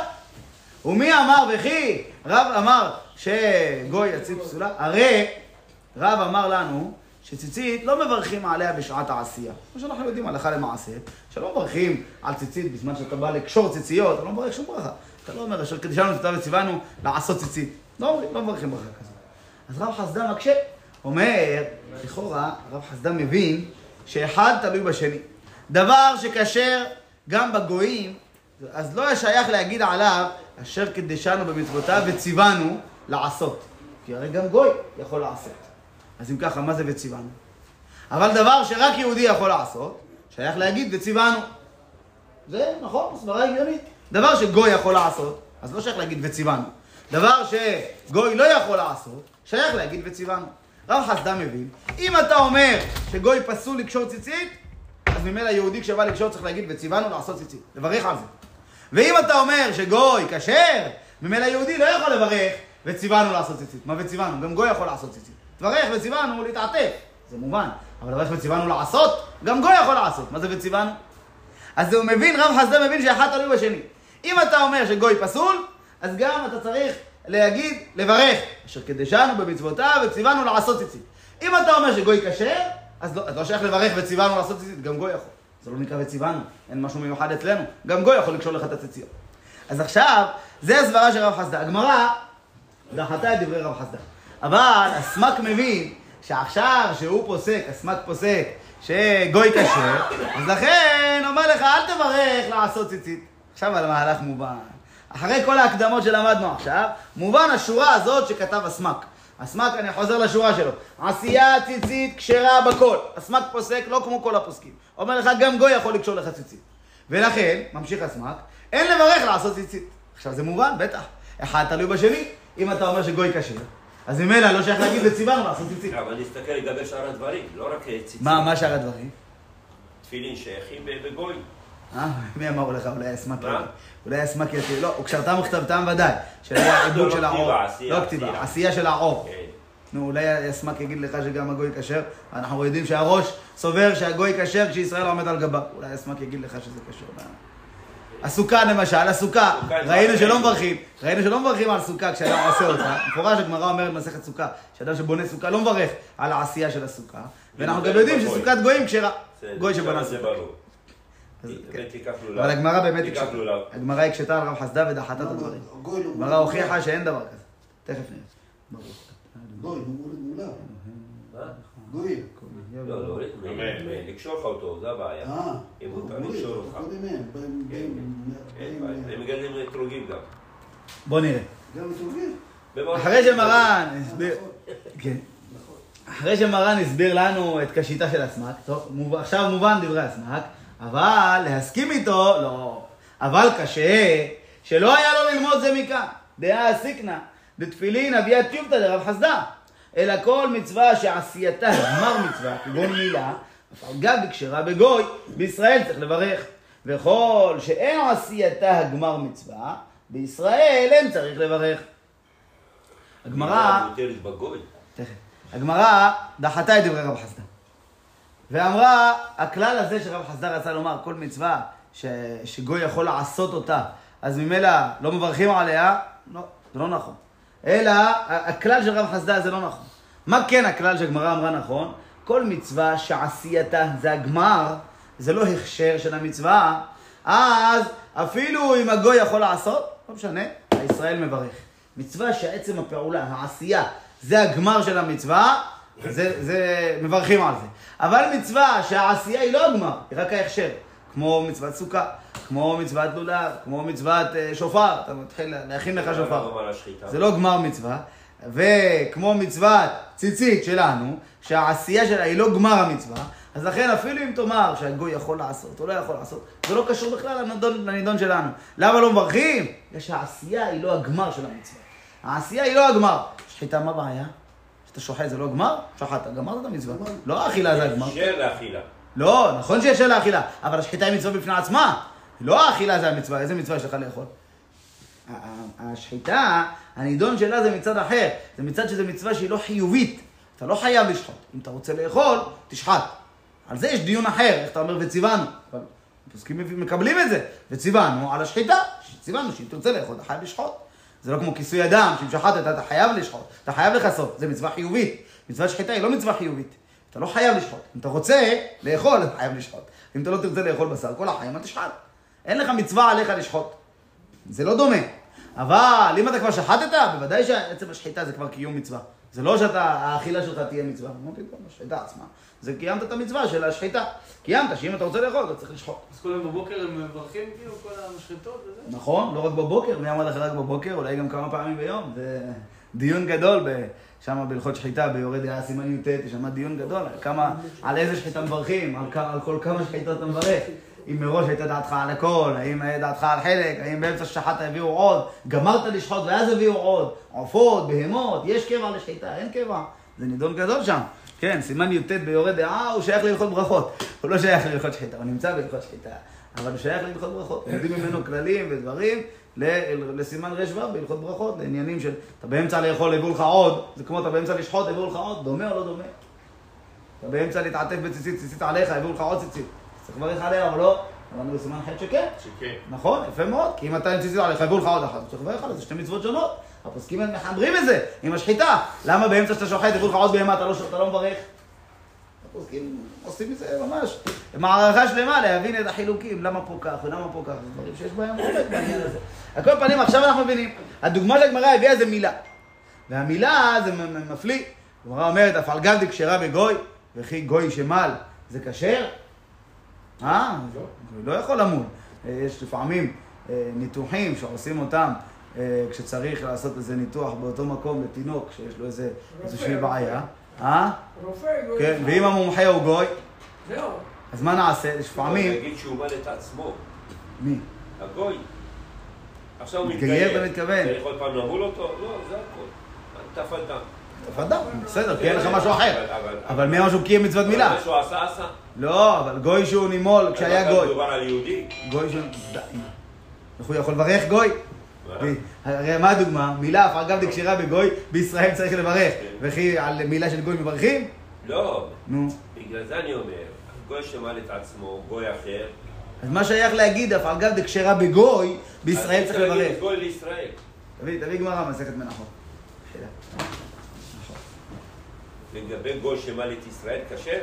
ומי אמר וכי רב אמר שגוי יציב פסולה? הרי רב אמר לנו שציצית לא מברכים עליה בשעת העשייה. כמו שאנחנו יודעים הלכה למעשה, שלא מברכים על ציצית בזמן שאתה בא לקשור ציציות, אתה לא מברך שום ברכה. אתה לא אומר אשר קדישנו ציווה וציוונו לעשות ציצית. לא לא מברכים ברכה כזאת. אז רב חסדה מקשה. אומר, לכאורה, רב חסדה מבין שאחד תלוי בשני. דבר שכשר גם בגויים, אז לא שייך להגיד עליו אשר קדשנו במצוותיו וציוונו לעשות. כי הרי גם גוי יכול לעשות. אז אם ככה, מה זה וציוונו? אבל דבר שרק יהודי יכול לעשות, שייך להגיד וציוונו. זה נכון, סברה הגיונית. דבר שגוי יכול לעשות, אז לא שייך להגיד וציוונו. דבר שגוי לא יכול לעשות, שייך להגיד וציוונו. רב חסדה מבין, אם אתה אומר שגוי פסול לקשור ציצית, אז ממילא יהודי כשבא לקשור צריך להגיד וציוונו לעשות ציצית, לברך על זה. ואם אתה אומר שגוי כשר, ממילא יהודי לא יכול לברך וציוונו לעשות ציצית. מה וציוונו? גם גוי יכול לעשות ציצית. תברך וציוונו להתעטף, זה מובן. אבל לברך וציוונו לעשות, גם גוי יכול לעשות. מה זה וציוונו? אז הוא מבין, רב חסדה מבין שאחד תלוי בשני. אם אתה אומר שגוי פסול, אז גם אתה צריך להגיד, לברך, אשר קדשנו במצוותיו וציוונו לעשות ציצית. אם אתה אומר שגוי כשר, אז לא, לא שייך לברך וציוונו לעשות ציצית, גם גוי יכול. זה לא נקרא וציוונו, אין משהו מיוחד אצלנו, גם גוי יכול לקשור לך את הציציות. אז עכשיו, זה הסברה של רב חסדה. הגמרא דחתה את דברי רב חסדה. אבל הסמ"ק מבין שעכשיו שהוא פוסק, הסמ"ק פוסק שגוי כשר, אז לכן אומר לך, אל תברך לעשות ציצית. עכשיו על מהלך מובן. אחרי כל ההקדמות שלמדנו עכשיו, מובן השורה הזאת שכתב הסמ"ק. הסמ"ק, אני חוזר לשורה שלו. עשייה ציצית כשרה בכל. הסמ"ק פוסק לא כמו כל הפוסקים. אומר לך, גם גוי יכול לקשור לך ציצית. ולכן, ממשיך הסמ"ק, אין לברך לעשות ציצית. עכשיו זה מובן, בטח. אחד תלוי בשני. אם אתה אומר שגוי כשר, אז ממילא לא שייך להגיד וציוונו לעשות ציצית. אבל נסתכל לגבי שאר הדברים, לא רק ציצית. מה, מה שאר הדברים? תפילין שייכים בגוי. אה, מי אמר לך אולי הסמ"ק מה? אולי הסמ"ק יתיר, לא, וכשרתם וכתבתם ודאי, שהיה העיבוד לא של העור, לא כתיבה, עשייה. של העור. כן. נו, אולי הסמ"ק יגיד לך שגם הגוי כשר, אנחנו יודעים שהראש סובר שהגוי כשר כשישראל עומד על גבה. אולי הסמ"ק יגיד לך שזה קשור. הסוכה למשל, הסוכה, ראינו? שלא מברכים, ראינו שלא מברכים על סוכה כשאדם עושה אותה. מפורש הגמרא אומרת במסכת סוכה, שאדם שבונה סוכה לא מברך על העשייה של הסוכה, ואנחנו גם יודעים שסוכת גויים כשרה. גוי שבנה סוכה. כן. אבל הגמרא באמת הקשתה. הגמרא הקשתה על רב חסדה ודחתה את הדברים. גוי לא הגמרא הוכיחה שאין דבר כזה. תכף נראה. גוי, הוא מולד? גוי. לא, לא, לקשור לך אותו, זה הבעיה. אה, אם מותר גוי, לקשור אותך. קודם הם, מגדלים אתרוגים גם. בוא נראה. גם. במערכת- אחרי שמרן הסביר, נכון, כן. נכון. אחרי שמרן הסביר לנו את קשיתה של הסמ"ק, טוב, מוב- עכשיו מובן דברי הסמ"ק, אבל להסכים איתו, לא. אבל קשה, שלא היה לו ללמוד זה מכאן. דעה סיקנה, דתפילין אביה טיובתא דרב חסדה. אלא כל מצווה שעשייתה גמר מצווה, כגון מילה, אף על גב כשרה בגוי, בישראל צריך לברך. וכל שאין עשייתה גמר מצווה, בישראל אין צריך לברך. הגמרא... הגמרא דחתה את דברי רב חסדה. ואמרה, הכלל הזה שרב חסדה רצה לומר, כל מצווה ש... שגוי יכול לעשות אותה, אז ממילא לא מברכים עליה, לא, זה לא נכון. אלא, הכלל של רב חסדה זה לא נכון. מה כן הכלל שהגמרא אמרה נכון? כל מצווה שעשייתה זה הגמר, זה לא הכשר של המצווה, אז אפילו אם הגוי יכול לעשות, לא משנה, הישראל מברך. מצווה שעצם הפעולה, העשייה, זה הגמר של המצווה, זה, זה, מברכים על זה. אבל מצווה שהעשייה היא לא הגמר, היא רק ההכשר. כמו מצוות סוכה, כמו מצוות לולב, כמו מצוות אה, שופר, אתה מתחיל להכין לך שופר. אמר השחיטה. זה לא גמר מצווה. וכמו מצוות ציצית שלנו, שהעשייה שלה היא לא גמר המצווה, אז לכן אפילו אם תאמר שהגוי יכול לעשות או לא יכול לעשות, זה לא קשור בכלל לנידון, לנידון שלנו. למה לא מברכים? בגלל שהעשייה היא לא הגמר של המצווה. העשייה היא לא הגמר. שחיטה, מה הבעיה? שאתה שוחט זה לא גמר? שחטת, גמרת את המצווה. לא האכילה זה הגמר. אפשר לאכילה. לא, נכון שיש שאלה אכילה, אבל השחיטה היא מצווה בפני עצמה. לא האכילה זה המצווה, איזה מצווה יש לך לאכול? השחיטה, הנידון שלה זה מצד אחר. זה מצד שזה מצווה שהיא לא חיובית. אתה לא חייב לשחוט. אם אתה רוצה לאכול, תשחט. על זה יש דיון אחר, איך אתה אומר וציוונו. אבל הפוסקים מקבלים את זה. וציוונו על השחיטה, ציוונו שאם תרצה לאכול, אתה חייב לשחוט. זה לא כמו כיסוי אדם, שאם שחטת אתה חייב לשחוט, אתה חייב לכסות, זה מצווה חיובית. מצוות שחיטה היא לא מצווה חיובית. אתה לא חייב לשחוט. אם אתה רוצה לאכול, אתה חייב לשחוט. אם אתה לא תרצה לאכול בשר כל החיים, אתה תשחט. אין לך מצווה עליך לשחוט. זה לא דומה. אבל אם אתה כבר שחטת, בוודאי שעצם השחיטה זה כבר קיום מצווה. זה לא שאתה, האכילה שלך תהיה מצווה. אמרתי, טוב, השחיטה עצמה. זה קיימת את המצווה של השחיטה. קיימת, שאם אתה רוצה לאכול, אתה צריך לשחוט. אז כל היום בבוקר הם מברכים כאילו כל המשחטות וזה? נכון, לא רק בבוקר, מי אמר לך רק בבוקר, אולי גם כמה פעמים ביום. זה דיון גדול ב- שם בהלכות שחיטה, ביורד דעה סימן י"ט, יש שם דיון גדול, על כמה, על איזה שחיטה מברכים, על כל כמה שחיטות אתה מברך. אם מראש הייתה דעתך על הכל, האם היה דעתך על חלק, האם באמצע ששחטת הביאו עוד, גמרת לשחוט ואז הביאו עוד, עופות, בהמות, יש קבע לשחיטה, אין קבע. זה נידון גדול שם. כן, סימן י"ט ביורד דעה, הוא שייך להלכות ברכות. הוא לא שייך להלכות שחיטה, הוא נמצא בהלכות שחיטה. אבל הוא שייך להלכות ברכות. לומדים ממנו כללים ודברים לסימן ר"ו בהלכות ברכות, לעניינים של, אתה באמצע לאכול, הביאו לך עוד, זה כמו אתה באמצע לשחוט, הביאו לך עוד, דומה או לא דומה? אתה באמצע להתעטף בציצית, ציצית עליך, הביאו לך עוד ציצית. צריך לברך עליה או לא? אמרנו בסימן ח' שכן. שכן. נכון, יפה מאוד, כי אם אתה ציצית עליך, הביאו לך עוד אחת, צריך לברך עליה, זה שתי מצוות שונות. הפוסקים מחברים את זה עם השחיטה. למה באמצע שאתה שוחט, הביאו לך עוד בהמה, אתה לא, לא מברך? הפוסקים עושים מזה ממש מערכה שלמה להבין את החילוקים, למה פה כך ולמה פה כך, זה דברים שיש בהם עומק בעניין הזה. על כל פנים, עכשיו אנחנו מבינים, הדוגמה שהגמרא הביאה זה מילה. והמילה זה מפליא. הגמרא אומרת, אף על גב דקשרה בגוי, וכי גוי שמל, זה כשר? אה? לא יכול למול. אה, יש לפעמים אה, ניתוחים שעושים אותם אה, כשצריך לעשות איזה ניתוח באותו מקום לתינוק שיש לו איזה, איזושהי בעיה. אה? רופא, גוי. כן, ואם המומחה הוא גוי, זהו. אז מה נעשה? יש פעמים... נגיד שהוא בא את עצמו, מי? הגוי. עכשיו הוא מתגייר, מתגייר. אתה מתכוון? צריך עוד פעם למול אותו? לא, זה הכל. תפלתם. תפאדל, בסדר, כי אין לך משהו אחר. אבל מי אמר שהוא קיים מצוות מילה? מה שהוא עשה, עשה. לא, אבל גוי שהוא נימול כשהיה אבל גוי. מדובר על יהודי. גוי שהוא... איך הוא יכול לברך גוי? הרי מה הדוגמה? מילה, אף אגב דקשרה בגוי, בישראל צריך לברך. וכי על מילה של גוי מברכים? לא, נו. בגלל זה אני אומר, גוי שמל את עצמו, גוי אחר. אז מה שייך להגיד, אף אגב דקשרה בגוי, בישראל צריך לברך. גוי לישראל. תביא, תביא גמרא מסכת מנחות. שאלה. לגבי גוי שמל את ישראל, כשר?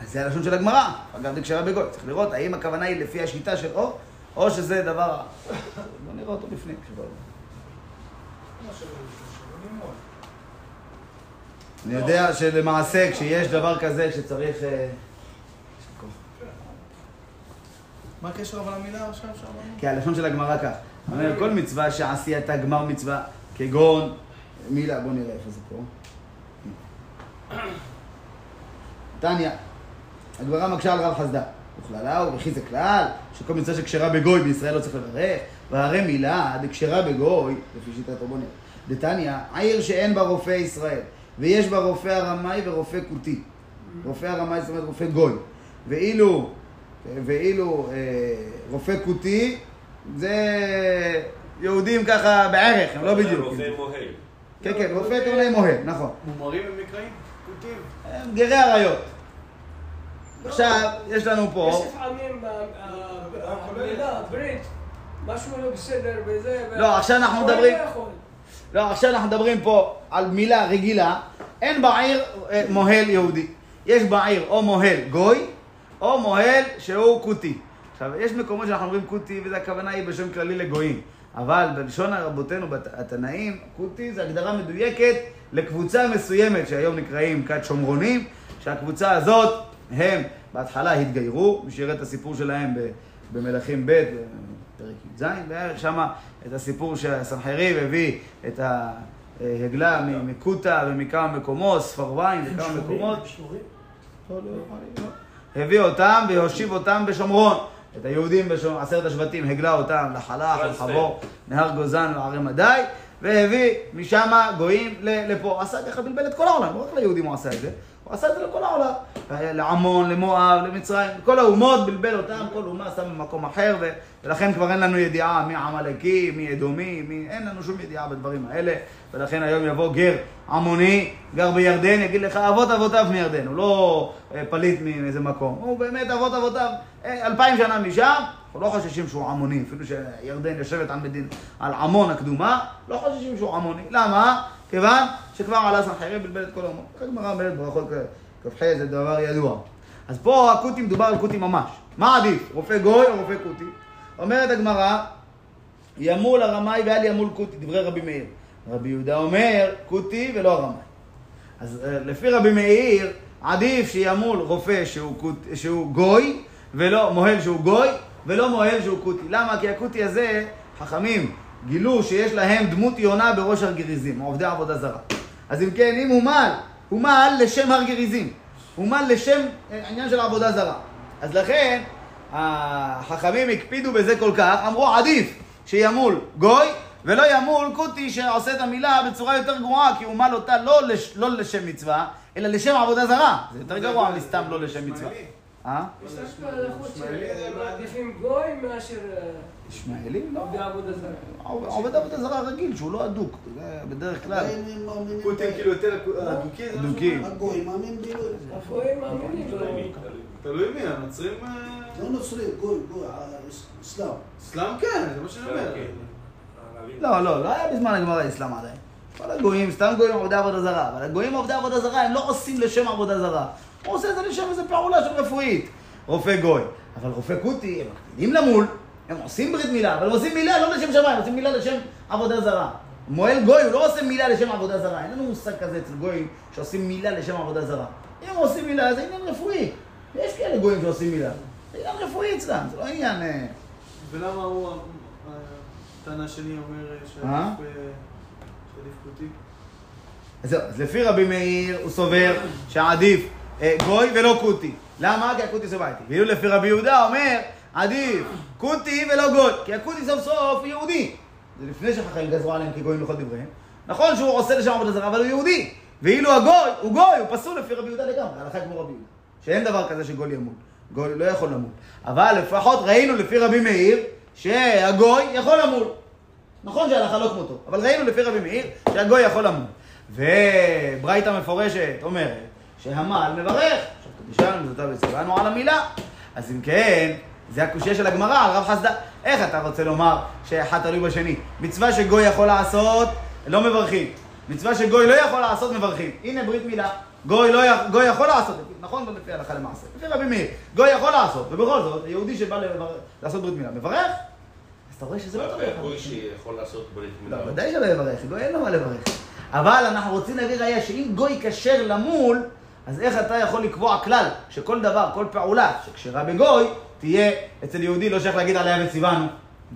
אז זה הלשון של הגמרא, אגב דקשרה בגוי. צריך לראות האם הכוונה היא לפי השיטה של או, או שזה דבר... בוא נראה אותו בפנים. אני יודע שלמעשה כשיש דבר כזה שצריך... אה, מה הקשר אבל למילה עכשיו שאמרנו? כי הלשון של הגמרא כך. אומר, כל מצווה שעשייתה גמר מצווה, כגון, מילה, בוא נראה איפה זה פה. תניא, הגמרא מקשה על רב חסדה. וכללה וכי זה כלל, שכל מצווה שקשרה בגוי בישראל לא צריך לברך, והרי מילה דקשרה בגוי, לפי שיטת רבו נראה. דתניא, עיר שאין בה רופא ישראל, ויש בה רופא ארמאי ורופא כותי. רופא ארמאי זאת אומרת רופא גוי. ואילו, ואילו אה, רופא כותי, זה יהודים ככה בערך, הם לא בדיוק. רופא מוהל. כן, כן, רופא טועני מוהל, נכון. מומרים הם נקראים? הם גרי אריות. עכשיו, יש לנו יש פה... לפעמים ב- ה- המילה, ברית, משהו לא בסדר וזה. לא, עכשיו אנחנו מדברים- לא. לא, עכשיו אנחנו מדברים פה על מילה רגילה. אין בעיר אה, מוהל יהודי. יש בעיר או מוהל גוי, או מוהל שהוא כותי. עכשיו, יש מקומות שאנחנו אומרים כותי, וזו הכוונה היא בשם כללי לגויים. אבל בלשון רבותינו, התנאים, כותי זה הגדרה מדויקת לקבוצה מסוימת, שהיום נקראים כת שומרונים, שהקבוצה הזאת, הם בהתחלה התגיירו, מי שיראה את הסיפור שלהם במלכים ב', בפרק י"ז, ושם את הסיפור שהסנחריב הביא את ההגלה מ- מקוטה ומכמה מקומות, ספרוויים וכמה מקומות. לא, לא, לא, לא. הביא אותם והושיב אותם בשומרון. את היהודים בשומרון, עשרת השבטים, הגלה אותם טרנספר. לחבור, נהר גוזן וערי מדי, והביא משם גויים לפה. עשה ככה בלבל את כל העולם, לא רק ליהודים הוא עשה את זה, הוא עשה את זה לכל העולם. לעמון, למואב, למצרים, כל האומות, בלבל אותם, כל אומה שם במקום אחר, ולכן כבר אין לנו ידיעה מי עמלקי, מי אדומי, מי... אין לנו שום ידיעה בדברים האלה, ולכן היום יבוא גר עמוני, גר בירדן, יגיד לך אבות אבותיו מירדן, הוא לא אה, פליט מאיזה מקום, הוא באמת אבות אבותיו אה, אלפיים שנה משם, אנחנו לא חוששים שהוא עמוני, אפילו שירדן יושבת על, מדין, על עמון הקדומה, לא חוששים שהוא עמוני. למה? כיוון שכבר עלה סנחריב בלבל את כל האומות. אחרי גמרא אומרת ברכות כ"ח זה דבר ידוע. אז פה הכותי מדובר על כותי ממש. מה עדיף, רופא גוי או רופא כותי? אומרת הגמרא, ימול הרמאי ואל ימול כותי, דברי רבי מאיר. רבי יהודה אומר, כותי ולא הרמאי. אז אה, לפי רבי מאיר, עדיף שימול רופא שהוא, שהוא גוי, ולא מוהל שהוא גוי, ולא מוהל שהוא כותי. למה? כי הכותי הזה, חכמים גילו שיש להם דמות יונה בראש הר גריזים, עובדי עבודה זרה. אז אם כן, אם הוא מל, הוא מל לשם הר גריזים. הוא מל לשם אה, עניין של עבודה זרה. אז לכן, החכמים הקפידו בזה כל כך, אמרו עדיף שימול גוי, ולא ימול כותי שעושה את המילה בצורה יותר גרועה, כי הוא מל אותה לא, לש, לא לשם מצווה, אלא לשם עבודה זרה. זה יותר גרוע מסתם לא לשם מצווה. אה? יש לך לחוץ שמעדיפים גוי מאשר ישמעאלים? לא. זרה. עובד עבודה זרה רגיל, שהוא לא אדוק, בדרך כלל. מאמינים ב- כאילו יותר אדוקים. זה מה אדוקים. הגוי מאמין באלוהים. הגויים מאמינים לו. תלוי, מי, הנוצרים... אה, לא נוצרי, גוי, גוי, אה, אסלאם. אסלאם כן, זה מה שאני אומר. כן. הערבים. לא, לא, לא היה בזמן הגמרא האסלאם עדיין. כל הגויים, סתם גויים עובדי עבודה זרה, אבל הגויים עובדי עבודה זרה, הם לא עושים לשם עבודה זרה. הוא עושה את זה לשם איזה פעולה של רפואית. רופא גוי. אבל רופא כותי, הם מקפידים למול, הם עושים ברית מילה, אבל הם עושים מילה לא לשם שמיים, הם עושים מילה לשם עבודה זרה. מוהל גוי, הוא לא עושה מילה לשם עבודה זרה. אין לנו מושג כזה אצל גויים שעושים מילה לשם עבודה זרה. אם הם עושים מילה, זה עניין רפואי. יש כאלה גויים שעושים מילה. זה עניין רפואי אצלם, זה לא עניין... אה, ולמה הוא, הטענה השני אומר אה? שעדיף אה, כותי? אז לפי רבי מאיר הוא סובר שעדיף אה, גוי ולא כותי. למה? כי הכותי זה בעייתי. ואילו לפי רבי יהודה אומר, עדיף כותי ולא גוי. כי הכותי סוף סוף יהודי. זה לפני שחכמים גזרו עליהם כגויים לכל דבריהם. נכון שהוא עושה לשם עבודה זרה, אבל הוא יהודי. ואילו הגוי, הוא גוי, הוא פסול לפי רבי יהודה לגמרי, הלכה כמו רבי יהודה. שאין דבר כזה שגוי ימות. גוי לא יכול למות. אבל לפחות ראינו לפי רבי מאיר, שהגוי יכול למות. נכון שההלכה לא כמותו, אבל ראינו לפי רבי מאיר שהגוי יכול למות. וברייתא מפורשת אומרת שהמל מברך, עכשיו קדישנו וזאתה וצבענו על המילה. אז אם כן, זה הקושייה של הגמרא על רב חסדה. איך אתה רוצה לומר שאחד תלוי בשני? מצווה שגוי יכול לעשות, לא מברכים. מצווה שגוי לא יכול לעשות, מברכים. הנה ברית מילה. גוי, לא, י- גוי יכול לעשות, נכון? לא לפי הלכה למעשה. לפי רבי מאיר. גוי יכול לעשות, ובכל זאת, היהודי שבא לבר... לעשות ברית מילה, מברך. אז אתה רואה שזה לא תלוי אחד גוי. שיכול לעשות ברית מילה. לא, ודאי שלא יברך, גוי אין לו מה לברך. אבל אנחנו רוצים להביא ראייה שאם גוי כשר למול, אז איך אתה יכול לקבוע כלל שכל דבר, כל פעולה שכשרה בגוי, תהיה אצל יהודי, לא שייך להגיד עליה וציוונו.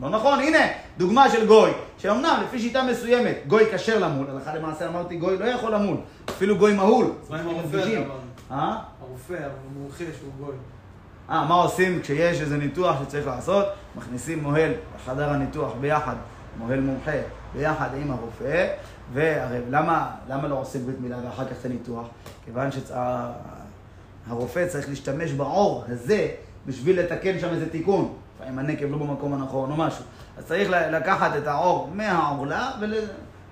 לא נכון, הנה, דוגמה של גוי, שאומנם לפי שיטה מסוימת, גוי כשר למול, הלכה למעשה אמרתי גוי לא יכול למול, אפילו גוי מהול. אז מה עם הרופא? אה? הרופא, המומחה שהוא גוי. אה, מה עושים כשיש איזה ניתוח שצריך לעשות? מכניסים מוהל לחדר הניתוח ביחד, מוהל מומחה, ביחד עם הרופא, והרי למה, למה לא עושים ברית מילה ואחר כך את הניתוח? כיוון שהרופא צריך להשתמש בעור הזה בשביל לתקן שם איזה תיקון. לפעמים הנקב לא במקום הנכון או משהו. אז צריך לקחת את העור מהעורלה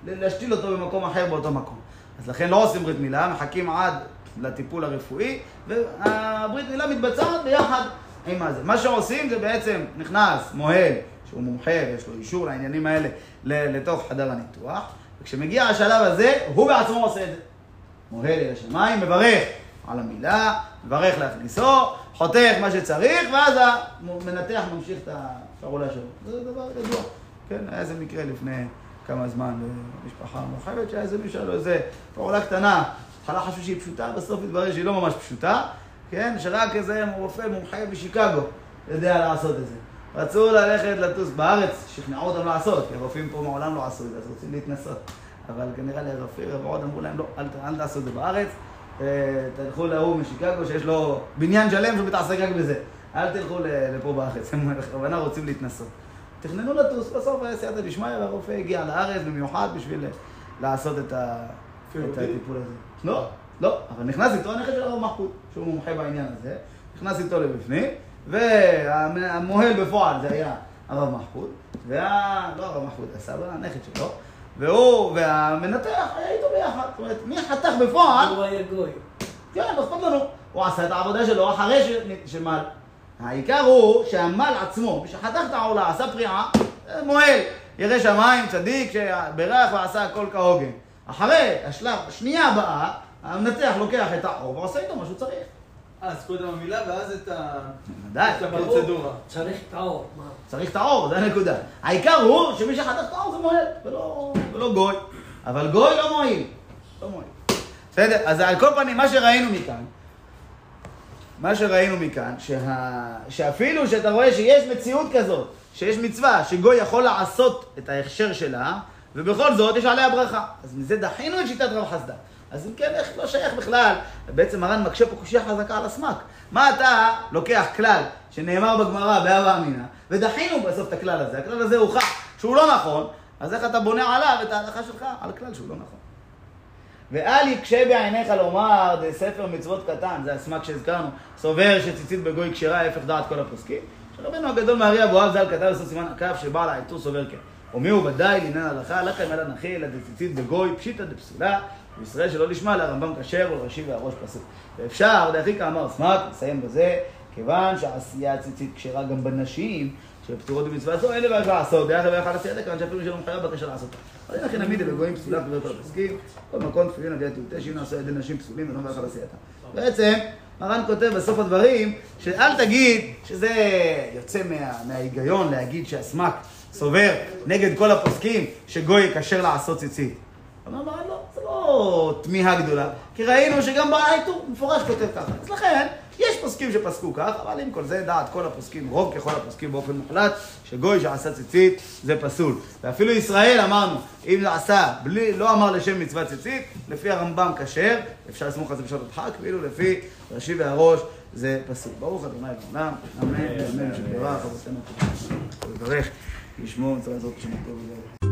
ולהשתיל אותו במקום אחר באותו מקום. אז לכן לא עושים ברית מילה, מחכים עד לטיפול הרפואי, והברית מילה מתבצעת ביחד עם מה זה. מה שעושים זה בעצם נכנס מוהל, שהוא מומחה ויש לו אישור לעניינים האלה, לתוך חדר הניתוח, וכשמגיע השלב הזה, הוא בעצמו עושה את זה. מוהל אל השמיים, מברך על המילה, מברך להכניסו, חותך מה שצריך, ואז המנתח ממשיך את הפעולה שלו. זה דבר ידוע. כן, היה איזה מקרה לפני כמה זמן במשפחה מורחבת, שהיה איזה מישהו, לו איזה פעולה קטנה. בהתחלה חשבו שהיא פשוטה, בסוף התברר שהיא לא ממש פשוטה, כן? שרק איזה רופא מומחה בשיקגו יודע לעשות את זה. רצו ללכת לטוס בארץ, שכנעו אותם לעשות, כי הרופאים פה מעולם לא עשו את זה, אז רוצים להתנסות. אבל כנראה לרופאים רבות אמרו להם, לא, אל, אל תעשו את זה בארץ, אה, תלכו להוא משיקגו שיש לו בניין שלם שהוא מתעסק רק בזה. אל תלכו לפה בארץ, הם בכוונה רוצים להתנסות. תכננו לטוס, בסוף היה סייעתא דשמיא, והרופא הגיע לארץ במיוחד בשביל לעשות את, ה... את הטיפול הזה. לא, לא, אבל נכנס איתו הנכד של הרב מחפוד, שהוא מומחה בעניין הזה, נכנס איתו לבפנים, והמוהל בפועל זה היה הרב מחפוד, וה... לא הרב מחפוד, הסבא, הנכד שלו, והוא והמנתח היה איתו ביחד. זאת אומרת, מי חתך בפועל, הוא היה גוי. כן, לא אכפת לנו. הוא עשה את העבודה שלו אחרי ש- שמל. העיקר הוא שהמל עצמו, מי שחתך את העולה, עשה פריעה, אה, מועל. ירא שמיים, צדיק, שברך ועשה הכל כהוגן. אחרי השלב, השנייה הבאה, המנתח לוקח את העור ועושה איתו מה שהוא צריך. אה, אז קודם המילה ואז את את הפרוצדורה. צריך את האור. צריך את העור, זה הנקודה. העיקר הוא שמי שחתך את העור זה מועל, ולא, ולא גוי. אבל גוי לא מועיל. לא מועיל. בסדר? אז על כל פנים, מה שראינו מכאן, מה שראינו מכאן, שה... שאפילו שאתה רואה שיש מציאות כזאת, שיש מצווה שגוי יכול לעשות את ההכשר שלה, ובכל זאת יש עליה ברכה. אז מזה דחינו את שיטת רב חסדה. אז אם כן, איך לא שייך בכלל? בעצם מרן מקשה פה קושייה חזקה על הסמק. מה אתה לוקח כלל שנאמר בגמרא בהווה אמינא, ודחינו בסוף את הכלל הזה, הכלל הזה הוכח שהוא לא נכון, אז איך אתה בונה עליו את ההלכה שלך על כלל שהוא לא נכון? ואל יקשה בעיניך לומר, זה ספר מצוות קטן, זה הסמק שהזכרנו, סובר שציצית בגוי כשרה, ההפך דעת כל הפוסקים. שרבנו הגדול מארי אבוהב ז"ל כתב בסוף סימן הכף שבעל העיטור סובר כן. ומי הוא ודאי לעניין הלכה, לא קיימה לה נכי אלא דציצית בגוי, פשיטא דפסולה, בישראל שלא לשמה לרמב"ם כשר ולראשי והראש פסוק. ואפשר, דעתי כאמר סמק, נסיים בזה, כיוון שהעשייה הציצית כשרה גם בנשים, שפטורות במצווה זו, אין לבעיה לעשות, דרך אגב יכול לעשייה כיוון שאפילו שלא מחייב בקשה לעשותה. אבל אין לכן עמידה בגויים פסולה כבוד כל הפסקים, כל מקום תפילין אביית תעוטה, שאם נעשו על ידי נשים פסולים ולא מברך על עשייתה. בעצם, מרן כותב בסוף הדברים, שאל תגיד שזה יוצא מה, מההיגיון להגיד שהסמק סובר נגד כל הפוסקים שגוי יקשר לעשות ציצית. אמר מרן לא, זה לא תמיהה גדולה, כי ראינו שגם בעל העיטור מפורש כותב ככה. אז לכן, יש פוסקים שפסקו כך, אבל עם כל זה דעת כל הפוסקים, רוב ככל הפוסקים באופן מוחלט, שגוי שעשה ציצית זה פסול. ואפילו ישראל אמרנו, אם זה עשה, בלי, לא אמר לשם מצוות ציצית, לפי הרמב"ם כשר, אפשר לסמוך על זה בשעות הדחק, ואילו לפי ראשי והראש זה פסול. ברוך אדוני לעולם, אמן, אמן, שברך, אבותינו, וברך, ישמור מצווה זאת שמותו וברך.